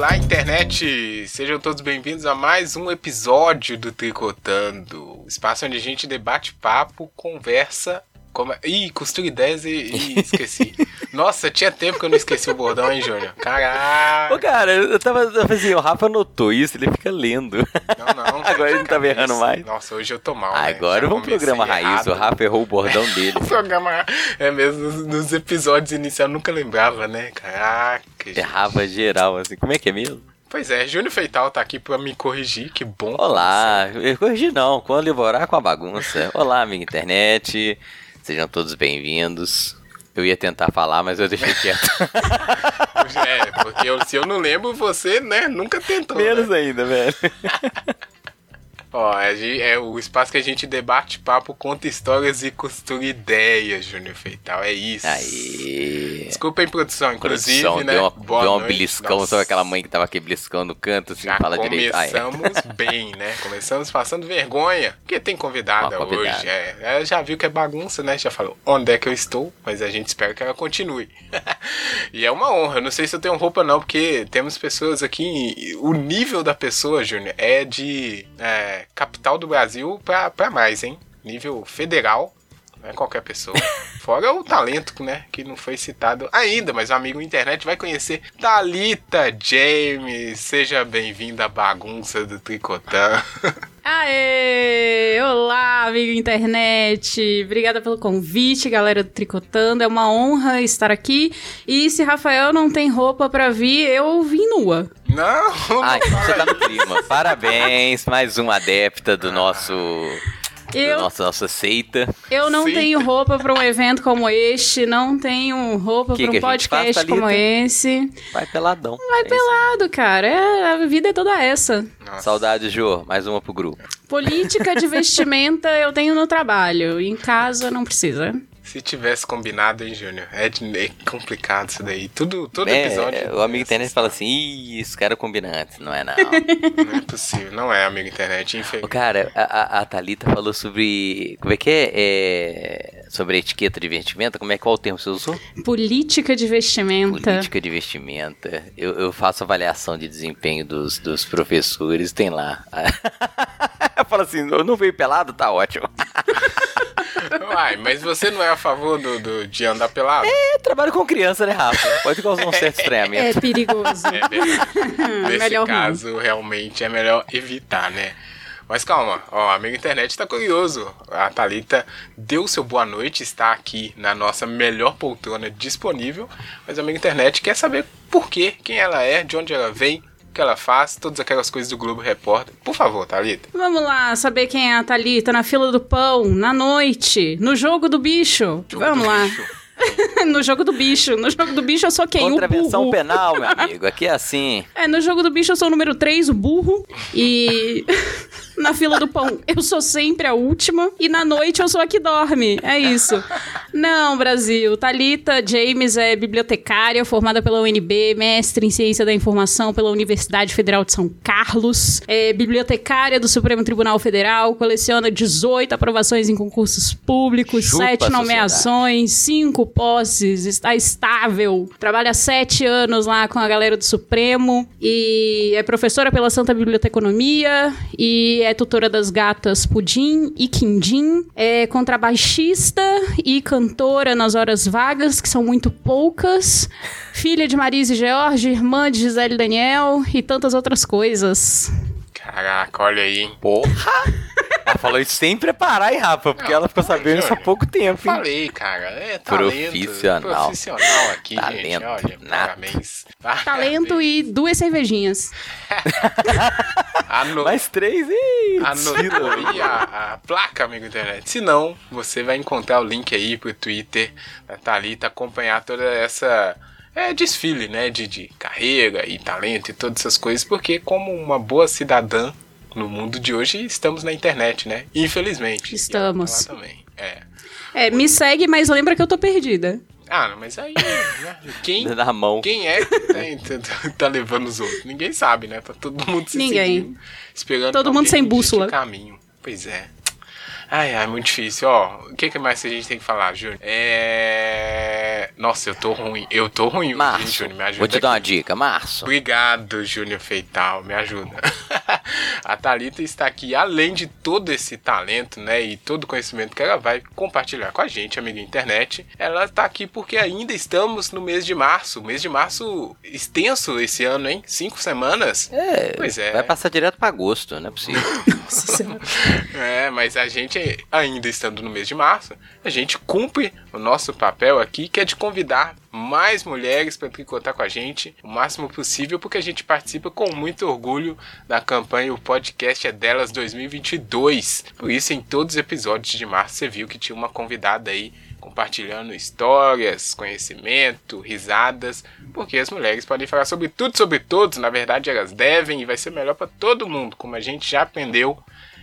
Olá, internet! Sejam todos bem-vindos a mais um episódio do Tricotando, espaço onde a gente debate papo, conversa como... É? Ih, costura ideias e, e esqueci. Nossa, tinha tempo que eu não esqueci o bordão, hein, Júnior? Caraca! Ô, cara, eu tava, eu tava assim, o Rafa anotou isso, ele fica lendo. Não, não. Agora ele não tava errando mais. Nossa, hoje eu tô mal, né? Agora vamos pro programa raiz, errado. o Rafa errou o bordão dele. o programa, é mesmo, nos, nos episódios iniciais eu nunca lembrava, né? Caraca, Errava geral, assim, como é que é mesmo? Pois é, Júnior Feital tá aqui pra me corrigir, que bom. Olá, eu corrigi não, quando eu morar com a bagunça. Olá, amiga internet. Sejam todos bem-vindos. Eu ia tentar falar, mas eu deixei quieto. é, porque eu, se eu não lembro, você, né, nunca tentou. Menos né? ainda, velho. Ó, é, é, o espaço que a gente debate papo, conta histórias e costura ideias, Júnior Feital. É isso. Aí. Desculpa a produção, inclusive, produção, né? Deu uma, Boa deu uma beliscão, sabe aquela mãe que tava aqui beliscando no canto, assim, Já fala direito. Começamos ah, é. bem, né? Começamos passando vergonha. Porque tem convidada, convidada. hoje. É, ela já viu que é bagunça, né? Já falou onde é que eu estou, mas a gente espera que ela continue. e é uma honra. Eu não sei se eu tenho roupa, não, porque temos pessoas aqui. O nível da pessoa, Júnior, é de. É, capital do Brasil para mais, hein? Nível federal, não é qualquer pessoa. Fora o talento, né? Que não foi citado ainda, mas o amigo internet vai conhecer. Talita James, seja bem-vinda à bagunça do Tricotã. Aê! Olá, amigo internet! Obrigada pelo convite, galera do Tricotando. É uma honra estar aqui. E se Rafael não tem roupa para vir, eu vim nua. Não! Ai, você tá no clima. Parabéns, mais uma adepta do nosso eu, nossa, nossa seita. Eu não seita. tenho roupa para um evento como este, não tenho roupa para um podcast faz, como esse. Vai peladão. Vai é pelado, isso. cara. É, a vida é toda essa. Nossa. Saudade, Jô. Mais uma pro grupo. Política de vestimenta eu tenho no trabalho. Em casa não precisa. Se tivesse combinado, hein, Júnior? É, é, complicado isso daí. Tudo, todo é, episódio. O amigo internet fala assim: Ih, isso cara combinante. Não é, não. não é possível. Não é, amigo internet. Infelizmente. Cara, a, a Thalita falou sobre. Como é que é? é? Sobre a etiqueta de vestimenta. Como é qual o termo você usou? Política de vestimenta. Política de vestimenta. Eu, eu faço avaliação de desempenho dos, dos professores. Tem lá. eu falo assim: eu não veio pelado? Tá ótimo. Uai, mas você não é a favor do, do, de andar pelado? É, trabalho com criança, né, Rafa? Pode causar um certo estranhamento. É perigoso. É, nesse melhor caso, realmente é melhor evitar, né? Mas calma, ó, amigo internet tá curioso. A Thalita deu seu boa noite, está aqui na nossa melhor poltrona disponível. Mas a amigo internet quer saber por quê, quem ela é, de onde ela vem, que ela faz, todas aquelas coisas do Globo Repórter. Por favor, Thalita. Vamos lá, saber quem é a Thalita na fila do pão, na noite, no jogo do bicho. Jogo Vamos do lá. Bicho. no jogo do bicho. No jogo do bicho eu sou quem? Contravenção o burro. penal, meu amigo. Aqui é assim. É, no jogo do bicho eu sou o número 3, o burro. E na fila do pão eu sou sempre a última. E na noite eu sou a que dorme. É isso. Não, Brasil. Talita James é bibliotecária, formada pela UNB, mestre em ciência da informação pela Universidade Federal de São Carlos. É bibliotecária do Supremo Tribunal Federal, coleciona 18 aprovações em concursos públicos, Chupa 7 nomeações, 5 posses, está estável. Trabalha sete anos lá com a galera do Supremo e é professora pela Santa Biblioteconomia e é tutora das gatas Pudim e Quindim. É contrabaixista e cantora nas horas vagas, que são muito poucas. Filha de Marise George, irmã de Gisele Daniel e tantas outras coisas. Caraca, olha aí. Porra! Ela falou isso sem preparar, hein, Rafa? Porque não, ela ficou sabendo isso há pouco tempo, hein? Falei, cara. É talento. Profissional. Profissional aqui, talento, gente. Olha, parabéns. Talento e duas cervejinhas. Ano... Mais três, hein? Anotou aí a, a placa, amigo internet. Se não, você vai encontrar o link aí pro Twitter da Thalita acompanhar toda essa é, desfile, né, de, de carreira e talento e todas essas coisas, porque como uma boa cidadã no mundo de hoje, estamos na internet, né? Infelizmente. Estamos. também. É. é, me segue, mas lembra que eu tô perdida. Ah, mas aí, né? Quem, Na mão. quem é que tá, tá, levando os outros? Ninguém sabe, né? Tá todo mundo se Ninguém. Seguindo, esperando Todo mundo sem bússola. caminho. Pois é. Ai, ai, muito difícil. Ó, o que, que mais a gente tem que falar, Júnior? É. Nossa, eu tô ruim. Eu tô ruim, Março. Júnior. Me ajuda. Vou te aqui. dar uma dica, Março. Obrigado, Júnior Feital. Me ajuda. a Thalita está aqui, além de todo esse talento, né? E todo o conhecimento que ela vai compartilhar com a gente, amiga internet. Ela está aqui porque ainda estamos no mês de março. Mês de março extenso esse ano, hein? Cinco semanas. É. Pois é. Vai passar direto para agosto, não é possível. Nossa. É, mas a gente, ainda estando no mês de março, a gente cumpre o nosso papel aqui, que é de convidar mais mulheres para tricotar com a gente o máximo possível, porque a gente participa com muito orgulho da campanha O Podcast é Delas 2022. Por isso, em todos os episódios de março, você viu que tinha uma convidada aí compartilhando histórias, conhecimento, risadas, porque as mulheres podem falar sobre tudo, sobre todos, na verdade elas devem e vai ser melhor para todo mundo, como a gente já aprendeu.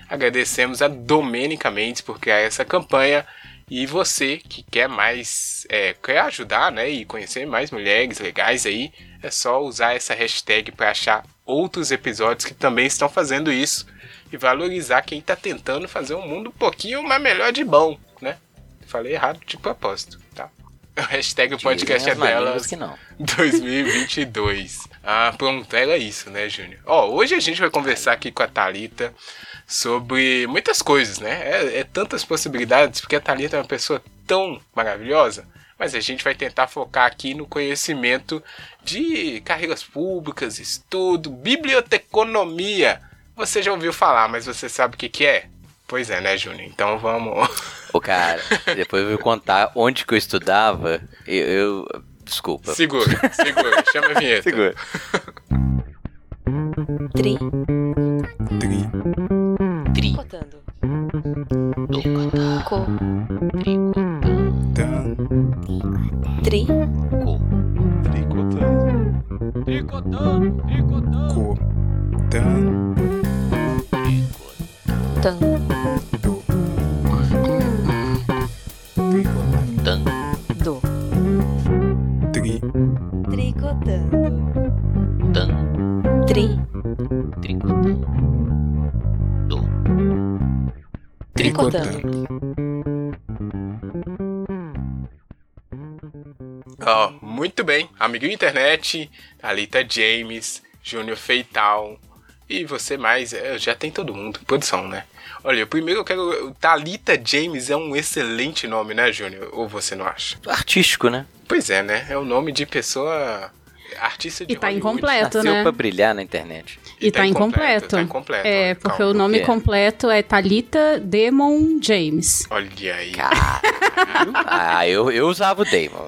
Agradecemos a Domênica Mendes por criar essa campanha e você que quer mais, é, quer ajudar, né, e conhecer mais mulheres legais aí, é só usar essa hashtag para achar outros episódios que também estão fazendo isso e valorizar quem está tentando fazer um mundo um pouquinho mais melhor de bom, né? Falei errado de propósito, tá? Hashtag podcast é não. 2022. Ah, pronto, era isso, né, Júnior? Ó, hoje a gente vai conversar aqui com a Talita sobre muitas coisas, né? É, é tantas possibilidades, porque a Thalita é uma pessoa tão maravilhosa, mas a gente vai tentar focar aqui no conhecimento de carreiras públicas, estudo, biblioteconomia. Você já ouviu falar, mas você sabe o que, que é? Pois é, né, Júnior? Então vamos. Ô, cara, depois eu vou contar onde que eu estudava. Eu. eu... Desculpa. Segura, segura. Chama a vinheta. Segura. Tri. Co. Tri. Co. Tricotando. Tricotando. Tricotando. Co. Tan. Tan. Tricotando. Ó, oh, muito bem. Amiguinho internet, Alita James, Júnior Feital e você mais. É, já tem todo mundo. Produção, né? Olha, primeiro eu quero. Talita James é um excelente nome, né, Júnior? Ou você não acha? Artístico, né? Pois é, né? É o nome de pessoa artista de E tá Hollywood. incompleto, Nasceu né? pra brilhar na internet. E, tá, incompleto. Tá incompleto. É, olha, porque calma. o nome É. completo é Talita Demon James. Olha aí. Caralho. ah, eu, eu usava o Damon.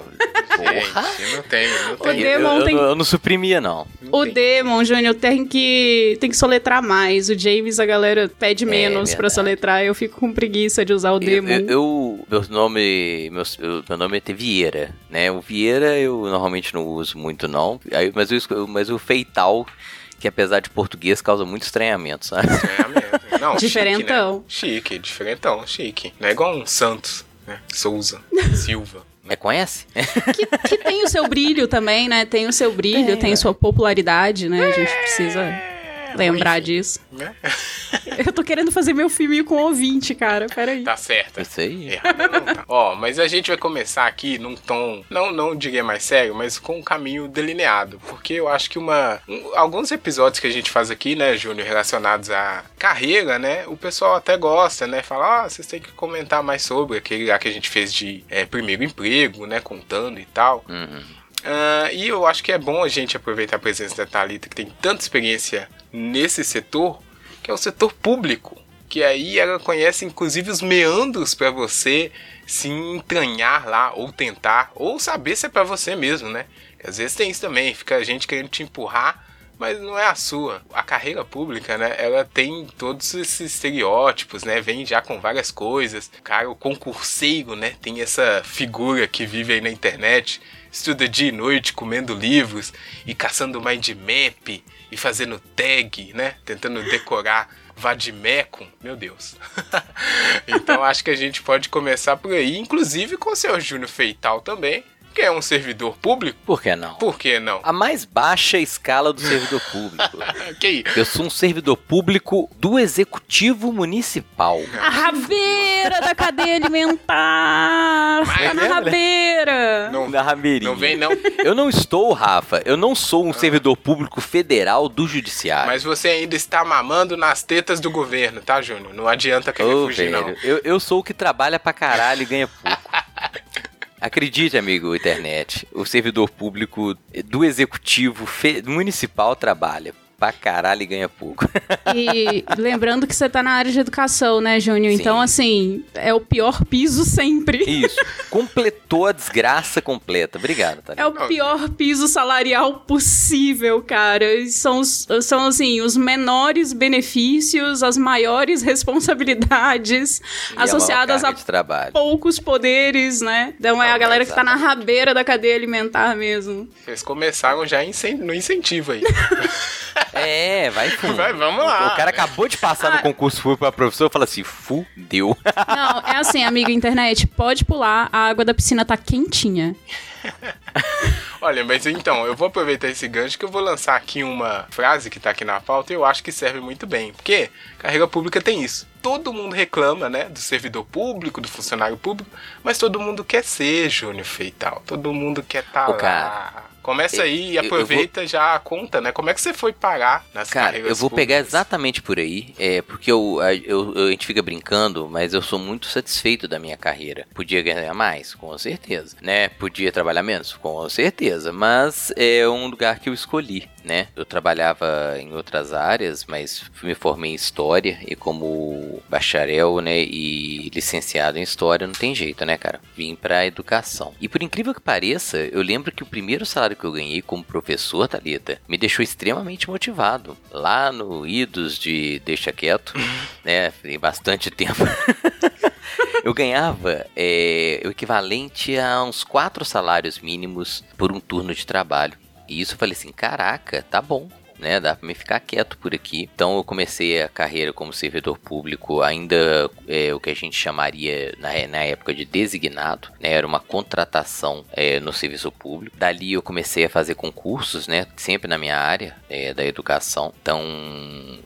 Porra. Gente, não tem, não O tem. Eu, Damon eu, tem- não- eu não suprimia, não. não O tem. Demon, Júnior, tem que, tem que soletrar mais. O James, a galera pede menos pra verdade. soletrar. Eu fico com preguiça de usar o Eu, Demon. eu, eu- meu nome, meu, eu- meu nome é Vieira, né? O Vieira eu normalmente não uso muito não, Aí, mas, eu, mas o Feital, que apesar de português causa muito estranhamento, sabe? É mesmo. Não, Diferentão. Chique, né? chique, diferentão, chique. Não é igual um Santos, né? Souza, Silva. É, conhece? Que, que tem o seu brilho também, né? Tem o seu brilho, tem, sua popularidade, né? A gente precisa lembrar enfim, disso. Né? Eu tô querendo fazer meu filminho com ouvinte, cara. Peraí. Tá certo. Isso aí. Errado não tá. Ó, mas a gente vai começar aqui num tom, não, não diria mais sério, mas com um caminho delineado. Porque eu acho que uma. um- alguns episódios que a gente faz aqui, né, Júnior, relacionados à carreira, né? O pessoal até gosta, né? Fala, ah, vocês têm que comentar mais sobre aquele lá que a gente fez de é, primeiro emprego, né? Contando e tal. Uhum. Ah, e eu acho que é bom a gente aproveitar a presença da Thalita, que tem tanta experiência nesse setor, que é o setor público. Que aí ela conhece inclusive os meandros para você se entranhar lá, ou tentar, ou saber se é para você mesmo, né? Às vezes tem isso também, fica a gente querendo te empurrar, mas não é a sua. A carreira pública, né? Ela tem todos esses estereótipos, né? Vem já com várias coisas. Cara, o concurseiro, né? Tem essa figura que vive aí na internet, estuda dia e noite comendo livros e caçando mind map e fazendo tag, né? Tentando decorar Vadimecum, meu Deus. então acho que a gente pode começar por aí, inclusive com o seu Júnior Feital também, que é um servidor público? Por que não? Por que não? A mais baixa escala do servidor público. que isso? Eu sou um servidor público do executivo municipal. A rabeira da cadeia alimentar. Tá na rabeira. Não, Na rabeirinha. não vem não. Eu não estou, Rafa, eu não sou um servidor público federal do judiciário. Mas você ainda está mamando nas tetas do governo, tá, Júnior? Não adianta querer Ô, fugir, não. velho, eu, eu sou o que trabalha pra caralho e ganha pouco. Acredite, amigo internet, o servidor público do executivo municipal trabalha pra caralho e ganha pouco. E lembrando que você tá na área de educação, né, Júnior? Sim. Então, assim, é o pior piso sempre. Isso, completou a desgraça completa. Obrigado, É Thalita. o pior piso salarial possível, cara. São, os- são assim, os menores benefícios, as maiores responsabilidades E a maior associadas a trabalho. poucos poderes, né? Então é Não, a galera que tá na rabeira da cadeia alimentar mesmo. Vocês começaram já no incentivo aí. É, vai fundo. Vai, vamos lá. O cara acabou de passar no Ah. concurso fui pra professor e fala assim, fudeu. Não, é assim, amigo internet, pode pular, a água da piscina tá quentinha. Olha, mas então, eu vou aproveitar esse gancho que eu vou lançar aqui uma frase que tá aqui na pauta e eu acho que serve muito bem. Porque carreira pública tem isso. Todo mundo reclama, né, do servidor público, do funcionário público, mas todo mundo quer ser Júnior Feital. Todo mundo quer estar Ô, lá. cara, Começa aí e aproveita já a conta, né? Como é que você foi parar nas Cara, carreiras eu vou pegar públicas? exatamente por aí, é, porque eu, a, eu- eu- a gente fica brincando, mas eu sou muito satisfeito da minha carreira. Podia ganhar mais? Com certeza. Né? Podia trabalhar menos? Com certeza. Mas é um lugar que eu escolhi, né? Eu trabalhava em outras áreas, mas me formei em História e como bacharel, né, e licenciado em História, não tem jeito, né, cara? Vim pra Educação. E por incrível que pareça, eu lembro que o primeiro salário que eu ganhei como professor, Thalita, me deixou extremamente motivado. Lá no Idos de Deixa Quieto, né, tem bastante tempo. Eu ganhava é, o equivalente a uns quatro salários mínimos por um turno de trabalho. E isso eu falei assim, caraca, tá bom. Né, dá pra me ficar quieto por aqui. Então eu comecei a carreira como servidor público, ainda é, o que a gente chamaria na, na época de designado, né, era uma contratação é, no serviço público. Dali eu comecei a fazer concursos, né, sempre na minha área é, da educação. Então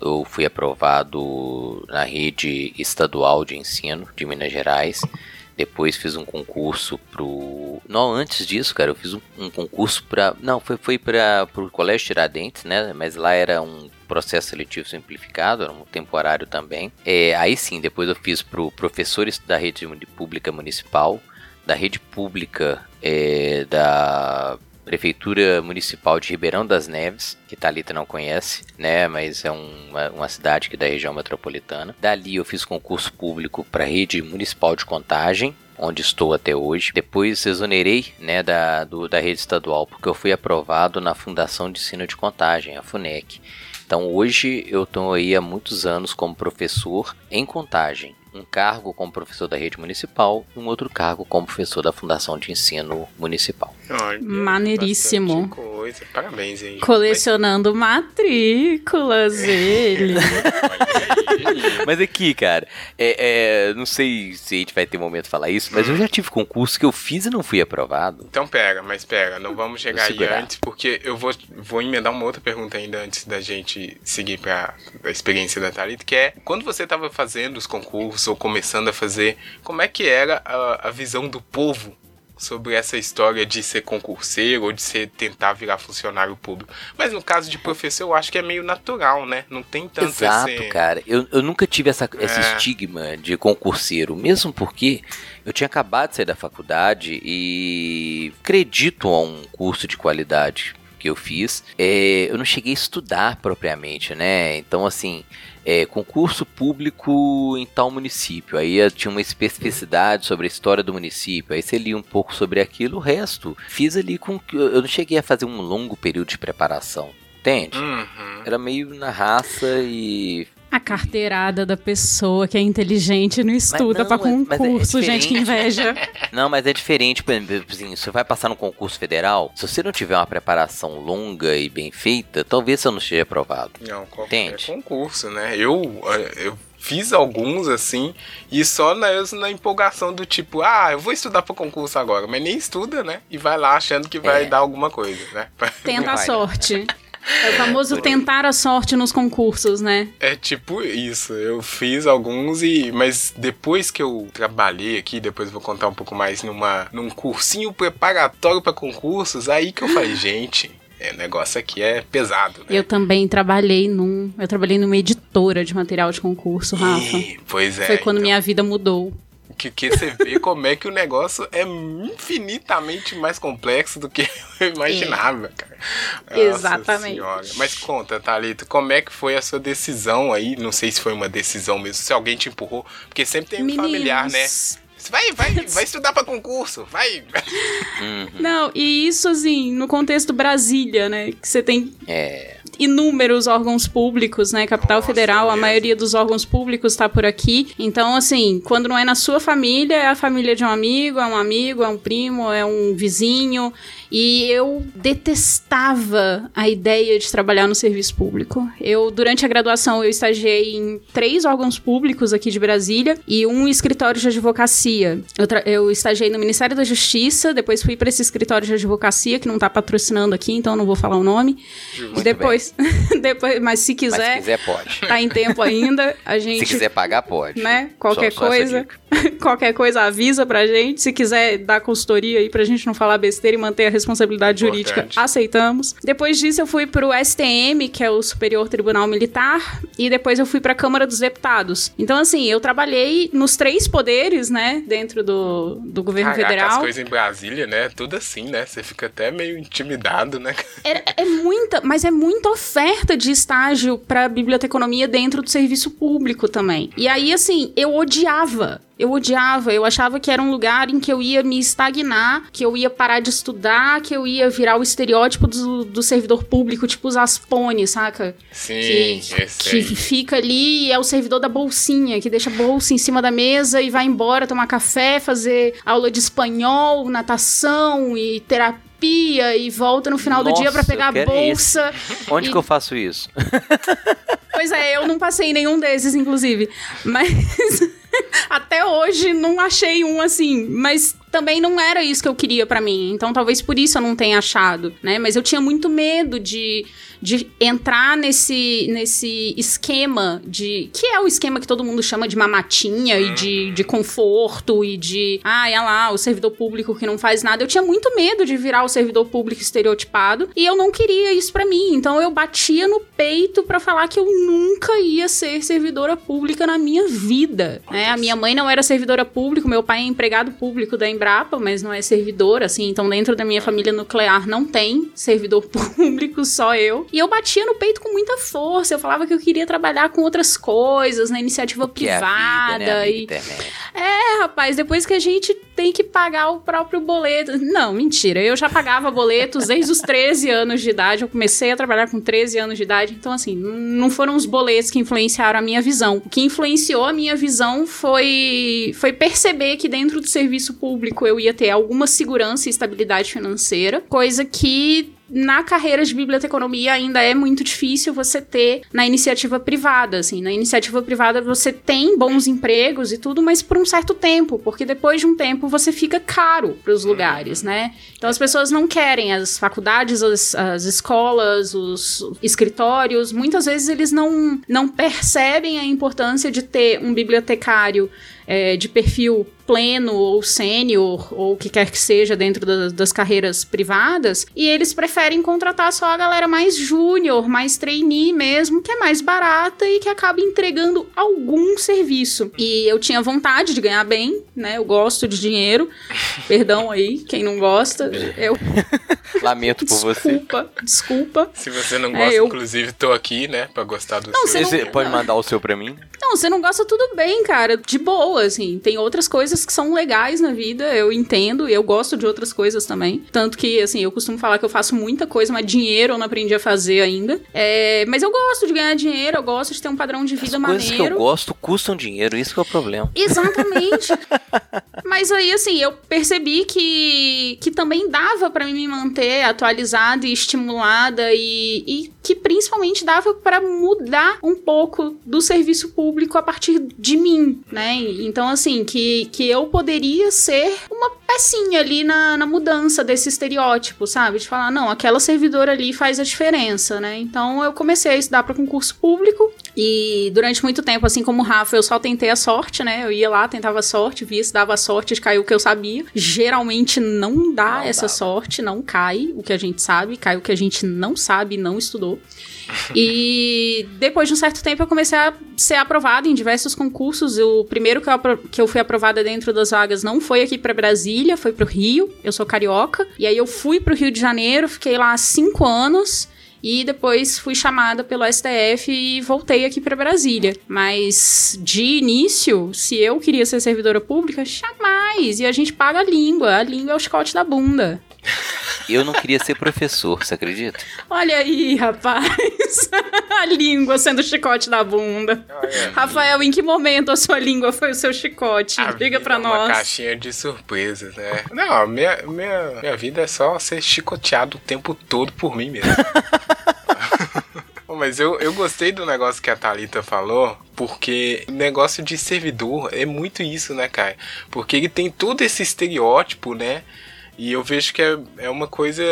eu fui aprovado na rede estadual de ensino de Minas Gerais. Depois fiz um concurso pro. Não, antes disso, cara, eu fiz um, um concurso pra. Não, foi, foi para pro Colégio Tiradentes, né? Mas lá era um processo seletivo simplificado, era um temporário também. É, aí sim, depois eu fiz pro professores da rede pública municipal, da rede pública é, da Prefeitura Municipal de Ribeirão das Neves, que Thalita não conhece, né? Mas é um- uma, uma cidade aqui da região metropolitana. Dali eu fiz concurso público para a rede municipal de contagem, onde estou até hoje. Depois exonerei, né, da, do- da rede estadual, porque eu fui aprovado na Fundação de Ensino de Contagem, a FUNEC. Então hoje eu estou aí há muitos anos como professor em contagem. Um cargo como professor da rede municipal e um outro cargo como professor da Fundação de Ensino Municipal. Olha, Maneiríssimo. Coisa. Parabéns, hein? Colecionando matrículas, ele. Mas aqui, cara, é, é, não sei se a gente vai ter momento de falar isso, mas eu já tive concurso que eu fiz e não fui aprovado. Então pera, mas pera, não vamos chegar aí antes, porque eu vou, vou emendar uma outra pergunta ainda antes da gente seguir pra a experiência da Thalita, que é, quando você estava fazendo os concursos ou começando a fazer, como é que era a, a visão do povo sobre essa história de ser concurseiro ou de ser tentar virar funcionário público? Mas no caso de professor, eu acho que é meio natural, né? Não tem tanto Exato, esse... cara. Eu, eu nunca tive essa, esse É. estigma de concurseiro, mesmo porque eu tinha acabado de sair da faculdade e acredito a um curso de qualidade que eu fiz. É, eu não cheguei a estudar propriamente, né? Então, assim, é, concurso público em tal município. Aí tinha uma especificidade sobre a história do município. Aí você lia um pouco sobre aquilo. O resto, fiz ali com. Eu não cheguei a fazer um longo período de preparação. Entende? Uhum. Era meio na raça e. A carteirada da pessoa que é inteligente e não estuda não, pra é concurso, gente, que inveja. Não, mas é diferente, por exemplo, assim, você vai passar no concurso federal, se você não tiver uma preparação longa e bem feita, talvez você não esteja aprovado. Não, qualquer Entende? concurso, né? Eu, eh, eu fiz alguns assim, e só na, na empolgação do tipo, ah, eu vou estudar para concurso agora, mas nem estuda, né? E vai lá achando que vai é. dar alguma coisa, né? Tenta a sorte. É o famoso tentar a sorte nos concursos, né? É tipo isso. Eu fiz alguns e. Mas depois que eu trabalhei aqui, depois vou contar um pouco mais numa, num cursinho preparatório para concursos, aí que eu falei, gente. É, o negócio aqui é pesado, né? Eu também trabalhei num. Eu trabalhei numa editora de material de concurso, Rafa. E, pois é. Foi quando então... minha vida mudou que, que você vê como é que o negócio é infinitamente mais complexo do que eu imaginava, cara. Exatamente. Senhora. Mas conta, Thalita, como é que foi a sua decisão aí? Não sei se foi uma decisão mesmo, se alguém te empurrou, porque sempre tem um Meninos. familiar, né? Vai, vai, vai estudar para concurso, vai. Não, e isso assim, no contexto Brasília, né? Que você tem. É inúmeros órgãos públicos, né? Capital Nossa, Federal, a maioria dos órgãos públicos está por aqui. Então, assim, quando não é na sua família, é a família de um amigo, é um amigo, é um primo, é um vizinho. E eu detestava a ideia de trabalhar no serviço público. Eu, durante a graduação, eu estagiei em três órgãos públicos aqui de Brasília e um escritório de advocacia. Eu, eu estagiei no Ministério da Justiça, depois fui para esse escritório de advocacia, que não está patrocinando aqui, então não vou falar o nome. Muito depois, depois, mas se quiser, mas se quiser pode. Tá em tempo ainda, a gente Se quiser pagar pode. Né? Qualquer só, coisa, só qualquer coisa avisa pra gente. Se quiser dar consultoria aí pra gente não falar besteira e manter a responsabilidade jurídica, aceitamos. Depois disso, eu fui pro STM, que é o Superior Tribunal Militar, e depois eu fui pra Câmara dos Deputados. Então, assim, eu trabalhei nos três poderes, né, dentro do, do governo Caraca, federal. as coisas em Brasília, né, tudo assim, né, você fica até meio intimidado, né? É, é muita, mas é muita oferta de estágio pra biblioteconomia dentro do serviço público também. E aí, assim, eu odiava eu odiava, eu achava que era um lugar em que eu ia me estagnar, que eu ia parar de estudar, que eu ia virar o estereótipo do, do servidor público, tipo os Aspone, saca? Sim, que, que fica ali e é o servidor da bolsinha, que deixa a bolsa em cima da mesa e vai embora tomar café, fazer aula de espanhol, natação e terapia e volta no final Nossa, do dia para pegar a bolsa. Onde e... que eu faço isso? Pois é, eu não passei nenhum desses, inclusive. Mas. Até hoje não achei um assim, mas também não era isso que eu queria para mim. Então talvez por isso eu não tenha achado, né? Mas eu tinha muito medo de, de entrar nesse, nesse esquema de. que é o esquema que todo mundo chama de mamatinha e de, de conforto e de. Ah, é lá, o servidor público que não faz nada. Eu tinha muito medo de virar o servidor público estereotipado e eu não queria isso para mim. Então eu batia no peito para falar que eu nunca ia ser servidora pública na minha vida. Né? A minha mãe não era servidora pública, meu pai é empregado público da Embrapa, mas não é servidor, assim. Então, dentro da minha família nuclear não tem servidor público, só eu. E eu batia no peito com muita força. Eu falava que eu queria trabalhar com outras coisas, na iniciativa privada. É, vida, né? e... é, rapaz, depois que a gente tem que pagar o próprio boleto. Não, mentira. Eu já pagava boletos desde os 13 anos de idade. Eu comecei a trabalhar com 13 anos de idade. Então, assim, não foram os boletos que influenciaram a minha visão. O que influenciou a minha visão foi, foi perceber que dentro do serviço público eu ia ter alguma segurança e estabilidade financeira, coisa que na carreira de biblioteconomia ainda é muito difícil você ter na iniciativa privada, assim. Na iniciativa privada você tem bons empregos e tudo, mas por um certo tempo, porque depois de um tempo você fica caro para os lugares, né? Então as pessoas não querem as faculdades, as, as escolas, os escritórios, muitas vezes eles não, não percebem a importância de ter um bibliotecário é, de perfil pleno ou sênior ou o que quer que seja dentro das, das carreiras privadas e eles preferem contratar só a galera mais júnior, mais trainee mesmo, que é mais barata e que acaba entregando algum serviço. E eu tinha vontade de ganhar bem, né? Eu gosto de dinheiro. Perdão aí, quem não gosta. Eu lamento por você. Desculpa, desculpa. Se você não gosta, é, eu... inclusive, tô aqui, né, para gostar do não, seu. Você não... pode mandar o seu para mim? Não, você não gosta tudo bem, cara, de boa, assim. Tem outras coisas que são legais na vida, eu entendo, e eu gosto de outras coisas também. Tanto que, assim, eu costumo falar que eu faço muita coisa, mas dinheiro eu não aprendi a fazer ainda. É, mas eu gosto de ganhar dinheiro, eu gosto de ter um padrão de vida As maneiro. coisas que eu gosto custam dinheiro, isso que é o problema. Exatamente. Mas aí, assim, eu percebi que, que também dava para me manter atualizada e estimulada e, e que principalmente dava para mudar um pouco do serviço público a partir de mim, né? Então, assim, que, que eu poderia ser uma pecinha ali na, na mudança desse estereótipo, sabe? De falar, não, aquela servidora ali faz a diferença, né? Então, eu comecei a estudar para concurso público e durante muito tempo, assim como o Rafa, eu só tentei a sorte, né? Eu ia lá, tentava a sorte, via se dava a sorte, caiu o que eu sabia. Geralmente não dá não essa sorte, não cai o que a gente sabe, cai o que a gente não sabe, não estudou. e depois de um certo tempo eu comecei a ser aprovada em diversos concursos. O primeiro que eu, que eu fui aprovada dentro das vagas não foi aqui para Brasília, foi pro Rio. Eu sou carioca. E aí eu fui pro Rio de Janeiro, fiquei lá cinco anos e depois fui chamada pelo STF e voltei aqui para Brasília. Mas de início, se eu queria ser servidora pública, jamais. E a gente paga a língua. A língua é o chicote da bunda. Eu não queria ser professor, você acredita? Olha aí, rapaz. a língua sendo o chicote da bunda. Rafael, em que momento a sua língua foi o seu chicote? A Diga pra é nós. Uma caixinha de surpresas, né? Não, minha, minha, minha vida é só ser chicoteado o tempo todo por mim mesmo. Mas eu, eu gostei do negócio que a Thalita falou, porque negócio de servidor é muito isso, né, cara? Porque ele tem todo esse estereótipo, né? E eu vejo que é, é uma coisa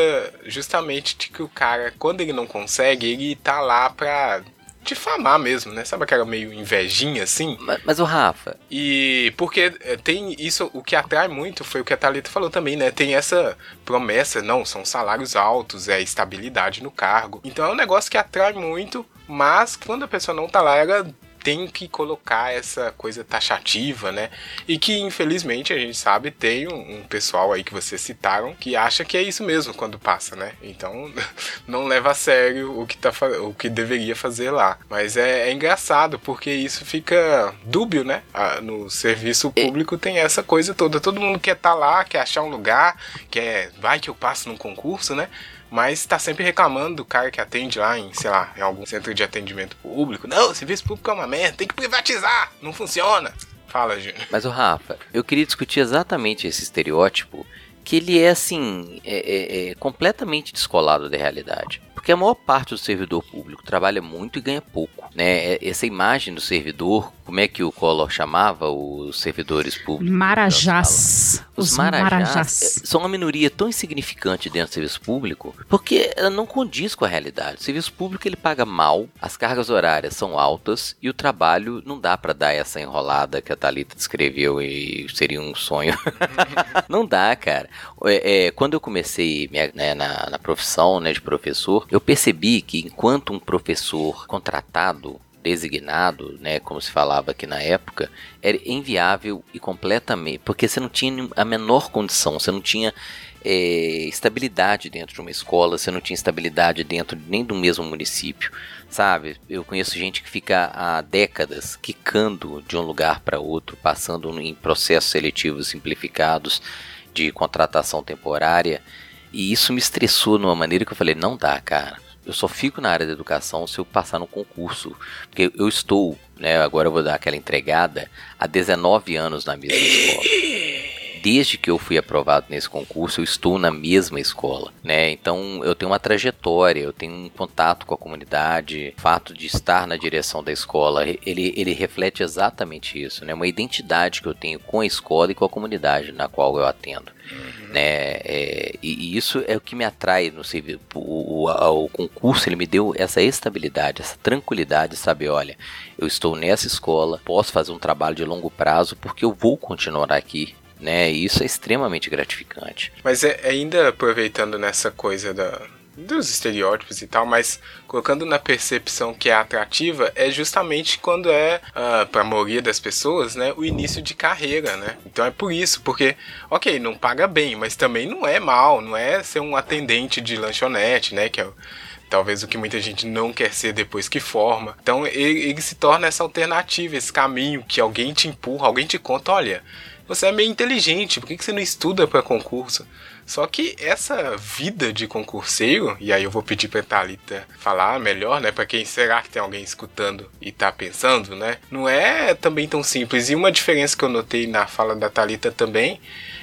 justamente de que o cara, quando ele não consegue, ele tá lá pra difamar mesmo, né? Sabe aquela meio invejinha assim? Mas, mas, o Rafa. E porque é, tem isso, o que atrai muito foi o que a Thalita falou também, né? Tem essa promessa, não, são salários altos, é estabilidade no cargo. Então é um negócio que atrai muito, mas quando a pessoa não tá lá, ela tem que colocar essa coisa taxativa, né? E que infelizmente a gente sabe tem um, um, pessoal aí que vocês citaram que acha que é isso mesmo quando passa, né? Então não leva a sério o que, tá, o que deveria fazer lá. Mas é, é engraçado porque isso fica dúbio, né? no serviço público tem essa coisa toda. Todo mundo quer estar tá lá, quer achar um lugar, quer vai que eu passo num concurso, né? Mas tá sempre reclamando do cara que atende lá em, sei lá, em algum centro de atendimento público. Não, o serviço público é uma merda, tem que privatizar, não funciona. Fala, Júnior. Mas o Rafa, eu queria discutir exatamente esse estereótipo que ele é assim, é, é, é completamente descolado da realidade. Porque a maior parte do servidor público trabalha muito e ganha pouco. Né? É, essa imagem do servidor, como é que o Collor chamava os servidores públicos? Marajás. Os, marajás, marajás, é, são uma minoria tão insignificante dentro do serviço público, porque ela não condiz com a realidade. O serviço público ele paga mal, as cargas horárias são altas e o trabalho não dá para dar essa enrolada que a Thalita descreveu e seria um sonho. não dá, cara. É, é, quando eu comecei minha, né, na, na profissão né, de professor, eu percebi que enquanto um professor contratado designado, né, como se falava aqui na época, era inviável e completamente, porque você não tinha a menor condição, você não tinha é, estabilidade dentro de uma escola, você não tinha estabilidade dentro nem do mesmo município, sabe? Eu conheço gente que fica há décadas quicando de um lugar para outro, passando em processos seletivos simplificados de contratação temporária e isso me estressou de uma maneira que eu falei: não dá, cara. Eu só fico na área da educação se eu passar no concurso. Porque eu estou, né? Agora eu vou dar aquela entregada há 19 anos na mesma escola desde que eu fui aprovado nesse concurso, eu estou na mesma escola, né? Então eu tenho uma trajetória, eu tenho um contato com a comunidade, o fato de estar na direção da escola, ele, ele reflete exatamente isso, né? Uma identidade que eu tenho com a escola e com a comunidade na qual eu atendo. Uhum. Né? É, e, isso é o que me atrai no serviço. O, o, o, concurso ele me deu essa estabilidade, essa tranquilidade, sabe? Olha, eu estou nessa escola, posso fazer um trabalho de longo prazo porque eu vou continuar aqui né? E isso é extremamente gratificante. Mas é, ainda aproveitando nessa coisa da, dos estereótipos e tal, mas colocando na percepção que é atrativa, é justamente quando é, uh, para a maioria das pessoas, né, o início de carreira, né? Então é por isso, porque, ok, não paga bem, mas também não é mal, não é ser um atendente de lanchonete, né, que é talvez o que muita gente não quer ser depois que forma. Então ele, ele se torna essa alternativa, esse caminho que alguém te empurra, alguém te conta, olha, você é meio inteligente, por que, que você não estuda para concurso? Só que essa vida de concurseiro, e aí eu vou pedir pra Thalita falar melhor, né? Pra quem será que tem alguém escutando e tá pensando, né? Não é também tão simples. E uma diferença que eu notei na fala da Thalita também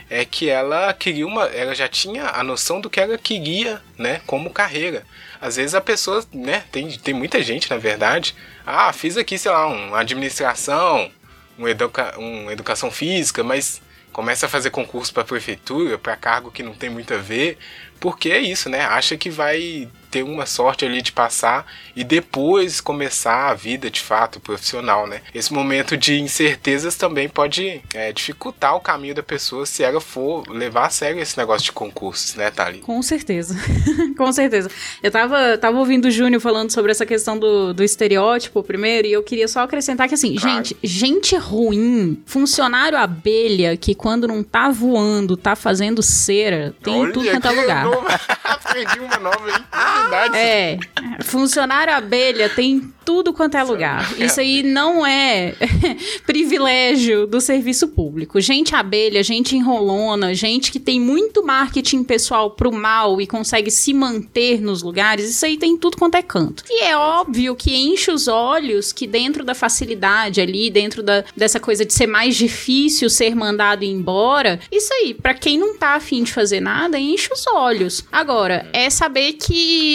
é que ela queria uma. Ela já tinha a noção do que ela queria, né? Como carreira. Às vezes a pessoa, né? Tem, tem muita gente, na verdade. Ah, fiz aqui, sei lá, uma administração, um, educa, um educação física, mas começa a fazer concurso para prefeitura, para cargo que não tem muito a ver, porque é isso, né? Acha que vai ter uma sorte ali de passar e depois começar a vida de fato profissional, né? Esse momento de incertezas também pode é, dificultar o caminho da pessoa se ela for levar a sério esse negócio de concursos, né, Thali? Com certeza, com certeza. Eu tava, tava ouvindo o Júnior falando sobre essa questão do, do estereótipo primeiro e eu queria só acrescentar que assim, claro. gente, gente ruim, funcionário abelha que quando não tá voando, tá fazendo cera, tem Olha, tudo quanto é lugar. Aprendi uma nova, hein? Verdade. É. Funcionário abelha tem tudo quanto é lugar. Isso aí não é privilégio do serviço público. Gente abelha, gente enrolona, gente que tem muito marketing pessoal pro mal e consegue se manter nos lugares, isso aí tem tudo quanto é canto. E é óbvio que enche os olhos que dentro da facilidade ali, dentro da, dessa coisa de ser mais difícil ser mandado embora, isso aí, para quem não tá afim de fazer nada, enche os olhos. Agora, é saber que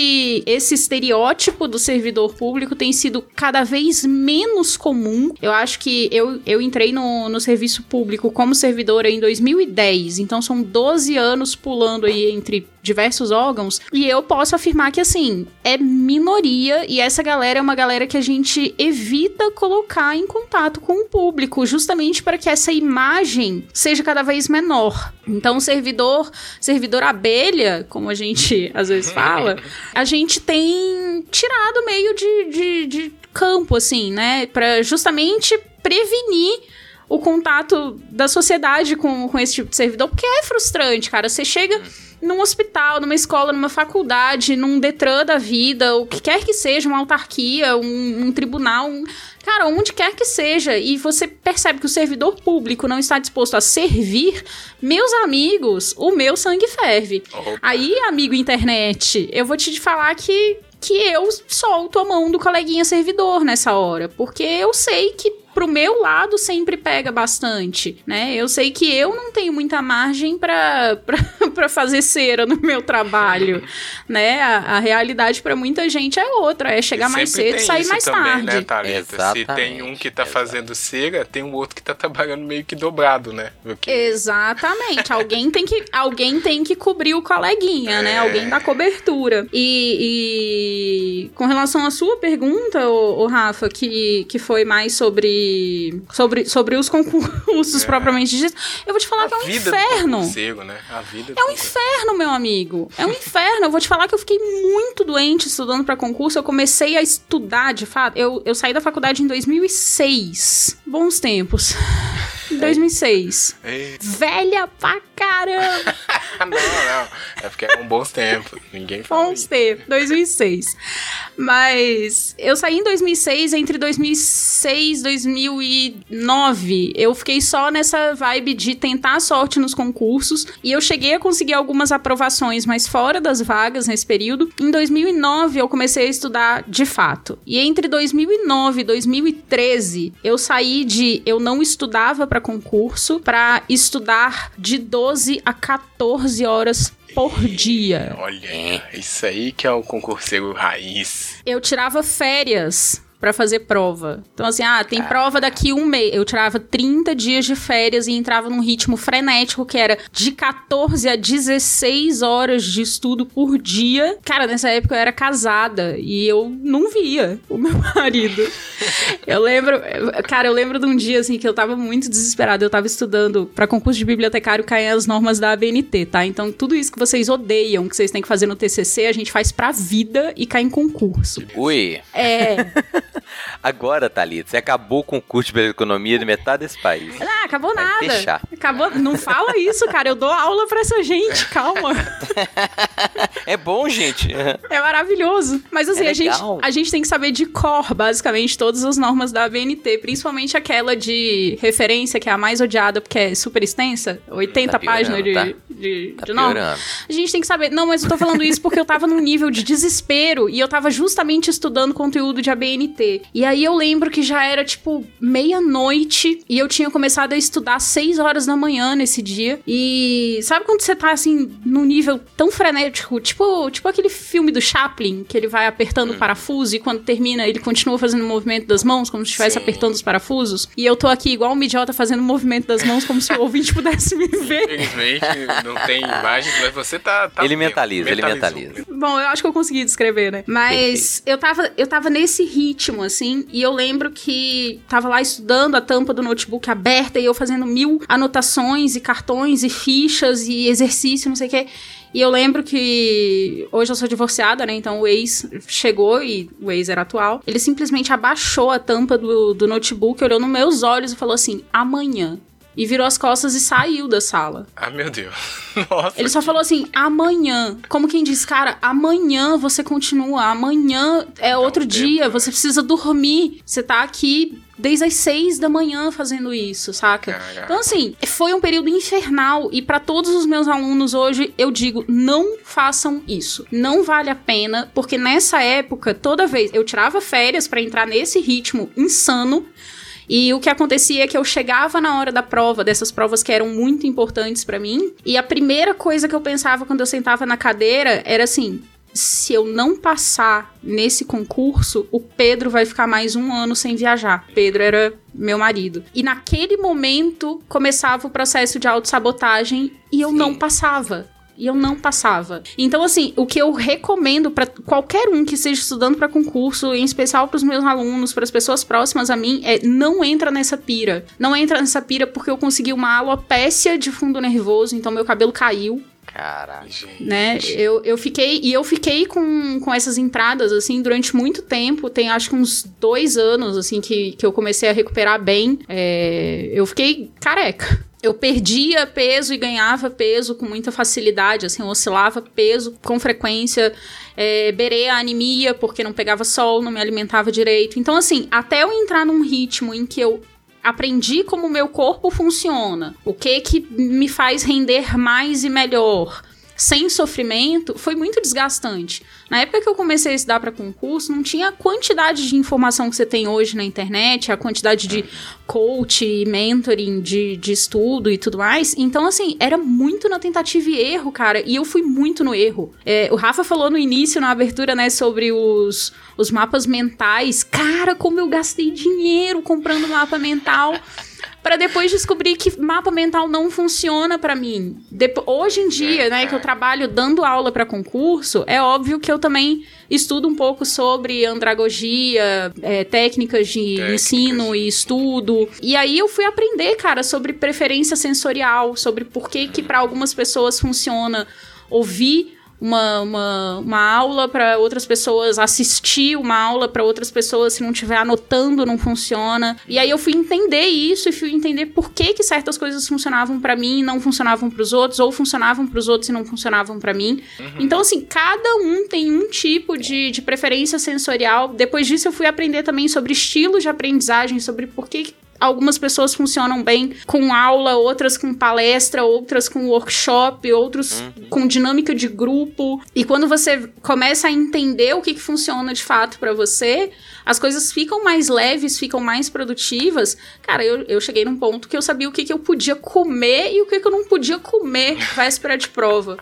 esse estereótipo do servidor público tem sido cada vez menos comum. Eu acho que eu, eu entrei no, no serviço público como servidora em 2010, então são 12 anos pulando aí entre diversos órgãos, e eu posso afirmar que assim, é minoria e essa galera é uma galera que a gente evita colocar em contato com o público, justamente para que essa imagem seja cada vez menor. Então, servidor, servidor abelha, como a gente às vezes fala, a gente tem tirado meio de, de, de campo, assim, né? Para justamente prevenir o contato da sociedade com, com esse tipo de servidor, porque é frustrante, cara. Você chega num hospital, numa escola, numa faculdade, num Detran da vida, o que quer que seja, uma autarquia, um, um tribunal, um... cara, onde quer que seja, e você percebe que o servidor público não está disposto a servir, meus amigos, o meu sangue ferve. Aí, amigo internet, eu vou te falar que que eu solto a mão do coleguinha servidor nessa hora, porque eu sei que pro meu lado sempre pega bastante, né? Eu sei que eu não tenho muita margem para fazer cera no meu trabalho, né? A, a realidade para muita gente é outra, é chegar mais cedo e sair mais também, tarde. Né, Thalita? Se tem um que tá fazendo cera, tem um outro que tá trabalhando meio que dobrado, né? Porque... Exatamente. alguém tem que alguém tem que cobrir o coleguinha, né? é... né? Alguém dá cobertura. E, e, com relação à sua pergunta, o, o Rafa, que, que foi mais sobre sobre, sobre os concursos é. propriamente ditos, eu vou te falar a que é um inferno. né? A vida é um inferno, meu amigo. É um inferno. Eu vou te falar que eu fiquei muito doente estudando para concurso. Eu comecei a estudar, de fato. Eu, eu saí da faculdade em 2006. Bons tempos. 2006. Eita. Velha pra caramba! não, não. É porque eram bons tempos. Ninguém falou Bons tempos. 2006. Mas eu saí em 2006, entre 2006 e 2009. Eu fiquei só nessa vibe de tentar a sorte nos concursos. E eu cheguei a conseguir algumas aprovações, mas fora das vagas nesse período. Em 2009, eu comecei a estudar de fato. E entre 2009 e 2013, eu saí de eu não estudava para concurso para estudar de 12 a 14 horas por dia. Olha, isso aí que é o concurseiro raiz. Eu tirava férias para fazer prova. Então, assim, ah, tem prova daqui um mês. Eu tirava 30 dias de férias e entrava num ritmo frenético que era de 14 a 16 horas de estudo por dia. Cara, nessa época eu era casada e eu não via o meu marido. eu lembro, cara, eu lembro de um dia, assim, que eu tava muito desesperada. Eu tava estudando para concurso de bibliotecário cair as normas da ABNT, tá? Então, tudo isso que vocês odeiam, que vocês têm que fazer no TCC, a gente faz pra vida e cai em concurso. Ui! É. Agora, Thalita, você acabou com o curso de economia de metade desse país. Ah, acabou Vai nada. Fechar. Acabou. Não fala isso, cara. Eu dou aula pra essa gente, calma. é bom, gente. É maravilhoso. Mas assim, é a, gente, a gente tem que saber de cor, basicamente, todas as normas da BNT, principalmente aquela de referência, que é a mais odiada, porque é super extensa, 80 tá páginas de, tá? de, tá de norma. A gente tem que saber. Não, mas eu tô falando isso porque eu tava num nível de desespero e eu tava justamente estudando conteúdo de ABNT. E aí eu lembro que já era tipo meia-noite e eu tinha começado a estudar às 6 horas da manhã nesse dia. E sabe quando você tá assim num nível tão frenético, tipo, tipo aquele filme do Chaplin, que ele vai apertando hum. o parafuso e quando termina ele continua fazendo o movimento das mãos, como se estivesse apertando os parafusos. E eu tô aqui igual um idiota fazendo o movimento das mãos, como se o ouvinte pudesse me ver. Infelizmente, não tem imagem, mas você tá. tá ele mentaliza, ele mentaliza. Bom, eu acho que eu consegui descrever, né? Mas eu tava, eu tava nesse ritmo, assim, e eu lembro que tava lá estudando a tampa do notebook aberta e eu fazendo mil anotações e cartões e fichas e exercício, não sei o quê. E eu lembro que hoje eu sou divorciada, né? Então o ex chegou e o ex era atual. Ele simplesmente abaixou a tampa do, do notebook, olhou nos meus olhos e falou assim: amanhã e virou as costas e saiu da sala. Ah, meu Deus. Nossa. Ele só falou assim: amanhã. Como quem diz, cara, amanhã você continua. Amanhã é outro tempo, dia. Né? Você precisa dormir. Você tá aqui desde as seis da manhã fazendo isso, saca? Caraca. Então, assim, foi um período infernal. E para todos os meus alunos hoje, eu digo: não façam isso. Não vale a pena, porque nessa época, toda vez eu tirava férias para entrar nesse ritmo insano e o que acontecia é que eu chegava na hora da prova, dessas provas que eram muito importantes para mim, e a primeira coisa que eu pensava quando eu sentava na cadeira era assim: se eu não passar nesse concurso, o Pedro vai ficar mais um ano sem viajar. Pedro era meu marido. E naquele momento começava o processo de autossabotagem e eu Sim. não passava e eu não passava. Então, assim, o que eu recomendo para qualquer um que esteja estudando para concurso, em especial para os meus alunos, para as pessoas próximas a mim, é não entra nessa pira. Não entra nessa pira porque eu consegui uma alopécia de fundo nervoso, então meu cabelo caiu. Caraca. Né? Eu, eu fiquei. E eu fiquei com, com essas entradas, assim, durante muito tempo. Tem acho que uns dois anos, assim, que, que eu comecei a recuperar bem. É, eu fiquei careca eu perdia peso e ganhava peso com muita facilidade, assim, oscilava peso com frequência, é, berei a anemia porque não pegava sol, não me alimentava direito. Então, assim, até eu entrar num ritmo em que eu aprendi como o meu corpo funciona, o que que me faz render mais e melhor, sem sofrimento foi muito desgastante. Na época que eu comecei a estudar para concurso, não tinha a quantidade de informação que você tem hoje na internet, a quantidade de coach, mentoring, de, de estudo e tudo mais. Então, assim, era muito na tentativa e erro, cara. E eu fui muito no erro. É, o Rafa falou no início, na abertura, né, sobre os, os mapas mentais. Cara, como eu gastei dinheiro comprando mapa mental para depois descobrir que mapa mental não funciona para mim. hoje em dia, né, que eu trabalho dando aula para concurso, é óbvio que eu também estudo um pouco sobre andragogia, é, técnicas de técnicas. ensino e estudo. E aí eu fui aprender, cara, sobre preferência sensorial, sobre por que que para algumas pessoas funciona ouvir uma, uma, uma aula para outras pessoas, assistir uma aula para outras pessoas, se não estiver anotando, não funciona. E aí eu fui entender isso e fui entender por que, que certas coisas funcionavam para mim e não funcionavam para os outros, ou funcionavam para os outros e não funcionavam para mim. Uhum. Então, assim, cada um tem um tipo de, de preferência sensorial. Depois disso, eu fui aprender também sobre estilos de aprendizagem, sobre por que algumas pessoas funcionam bem com aula, outras com palestra, outras com workshop, outros uhum. com dinâmica de grupo. E quando você começa a entender o que, que funciona de fato para você, as coisas ficam mais leves, ficam mais produtivas. Cara, eu, eu cheguei num ponto que eu sabia o que, que eu podia comer e o que, que eu não podia comer véspera de prova.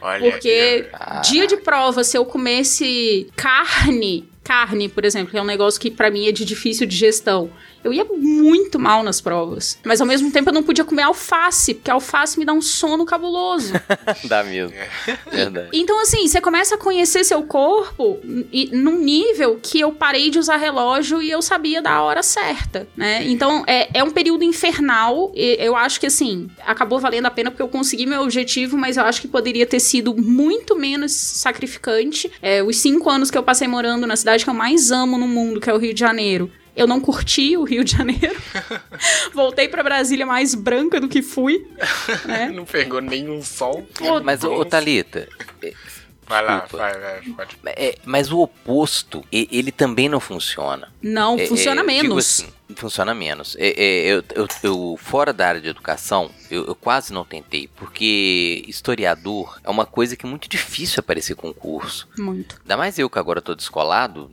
Olha, Porque dia de prova, se eu comesse carne, carne, por exemplo, que é um negócio que para mim é de difícil digestão eu ia muito mal nas provas. Mas ao mesmo tempo eu não podia comer alface, porque alface me dá um sono cabuloso. dá mesmo. Verdade. Então, assim, você começa a conhecer seu corpo e, num nível que eu parei de usar relógio e eu sabia da hora certa, né? Então, é, é um período infernal. eu acho que, assim, acabou valendo a pena porque eu consegui meu objetivo, mas eu acho que poderia ter sido muito menos sacrificante. É, os cinco anos que eu passei morando na cidade cidade que eu mais amo no mundo, que é o Rio de Janeiro. Eu não curti o Rio de Janeiro. Voltei para Brasília mais branca do que fui. Né? não pegou nenhum sol. Mas, ô, Thalita, Vai lá, vai, vai, pode. É, mas o oposto, ele também não funciona. Não, é, funciona é, menos. Assim, funciona menos. É, é, eu, eu, eu, fora da área de educação, eu, eu, quase não tentei, porque historiador é uma coisa que é muito difícil aparecer concurso. Muito. Ainda mais eu que agora tô descolado,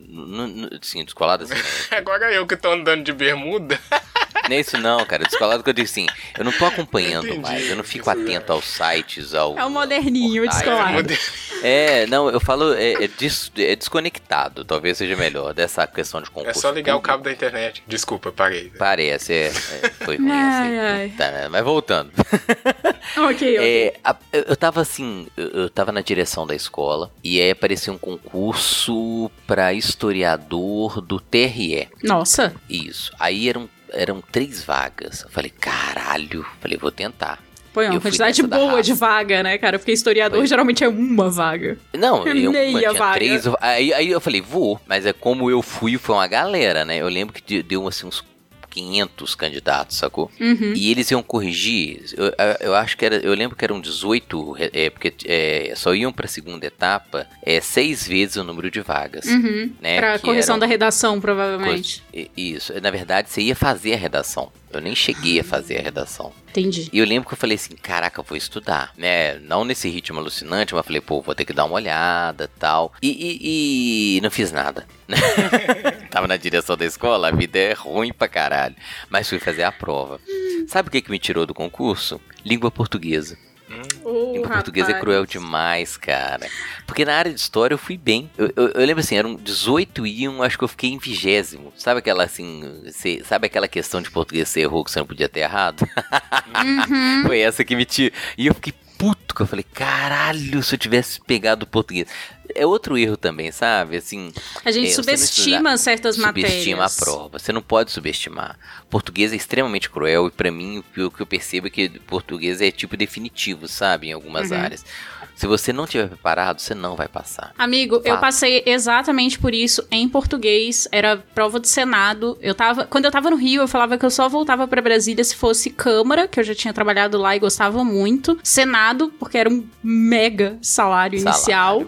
sim, descolado assim. Né? agora eu que tô andando de bermuda. Nem é isso não, cara. Descolado que eu digo assim, eu não tô acompanhando Entendi. mais, eu não fico atento aos sites, ao. É o moderninho, o descolado. É, não, eu falo, é, é, des, é, desconectado, talvez seja melhor, dessa questão de concurso. É só ligar público. o cabo da internet. Desculpa, parei. Parece, é. é foi ruim ai, assim. Ai. Tá, mas voltando. ok, ok. A, eu tava assim, eu, eu tava na direção da escola e aí apareceu um concurso para historiador do TRE. Nossa. Isso. Aí eram eram três vagas. Eu falei, caralho. Falei, vou tentar. Pô, é uma quantidade boa de vaga, né, cara? Porque historiador Foi. geralmente é uma vaga. Não, eu, Meia vaga. três. Aí, aí eu falei, vou. Mas é como eu fui, foi uma galera, né? Eu lembro que deu assim, uns 500 candidatos, sacou? Uhum. E eles iam corrigir, eu, eu, acho que era, eu lembro que eram 18, é, porque é, só iam pra segunda etapa é, seis vezes o número de vagas. Uhum. Né, pra correção eram, da redação, provavelmente. Isso, na verdade você ia fazer a redação. Eu nem cheguei a fazer a redação. Entendi. E eu lembro que eu falei assim, caraca, vou estudar, né? Não nesse ritmo alucinante, mas falei, pô, vou ter que dar uma olhada tal. E, e, e não fiz nada. Tava na direção da escola, a vida é ruim pra caralho. Mas fui fazer a prova. Sabe o que, que me tirou do concurso? Língua portuguesa. Oh, língua portuguesa é cruel demais, cara. Porque na área de história eu fui bem. Eu, eu, eu lembro assim, eram 18 e um, acho que eu fiquei em vigésimo. Sabe aquela assim, você, sabe aquela questão de português você errou que você não podia ter errado? Uhum. Foi essa que me tirou. E eu fiquei puto, que eu falei, caralho, se eu tivesse pegado o português é outro erro também, sabe? Assim, a gente é, subestima certas matérias. Subestima a prova. Você não pode subestimar. Português é extremamente cruel e para mim o que eu percebo é que português é tipo definitivo, sabe, em algumas uhum. áreas. Se você não tiver preparado, você não vai passar. Amigo, Fato. eu passei exatamente por isso em português. Era prova do Senado. Eu tava, quando eu tava no Rio, eu falava que eu só voltava para Brasília se fosse Câmara, que eu já tinha trabalhado lá e gostava muito. Senado, porque era um mega salário, salário. inicial.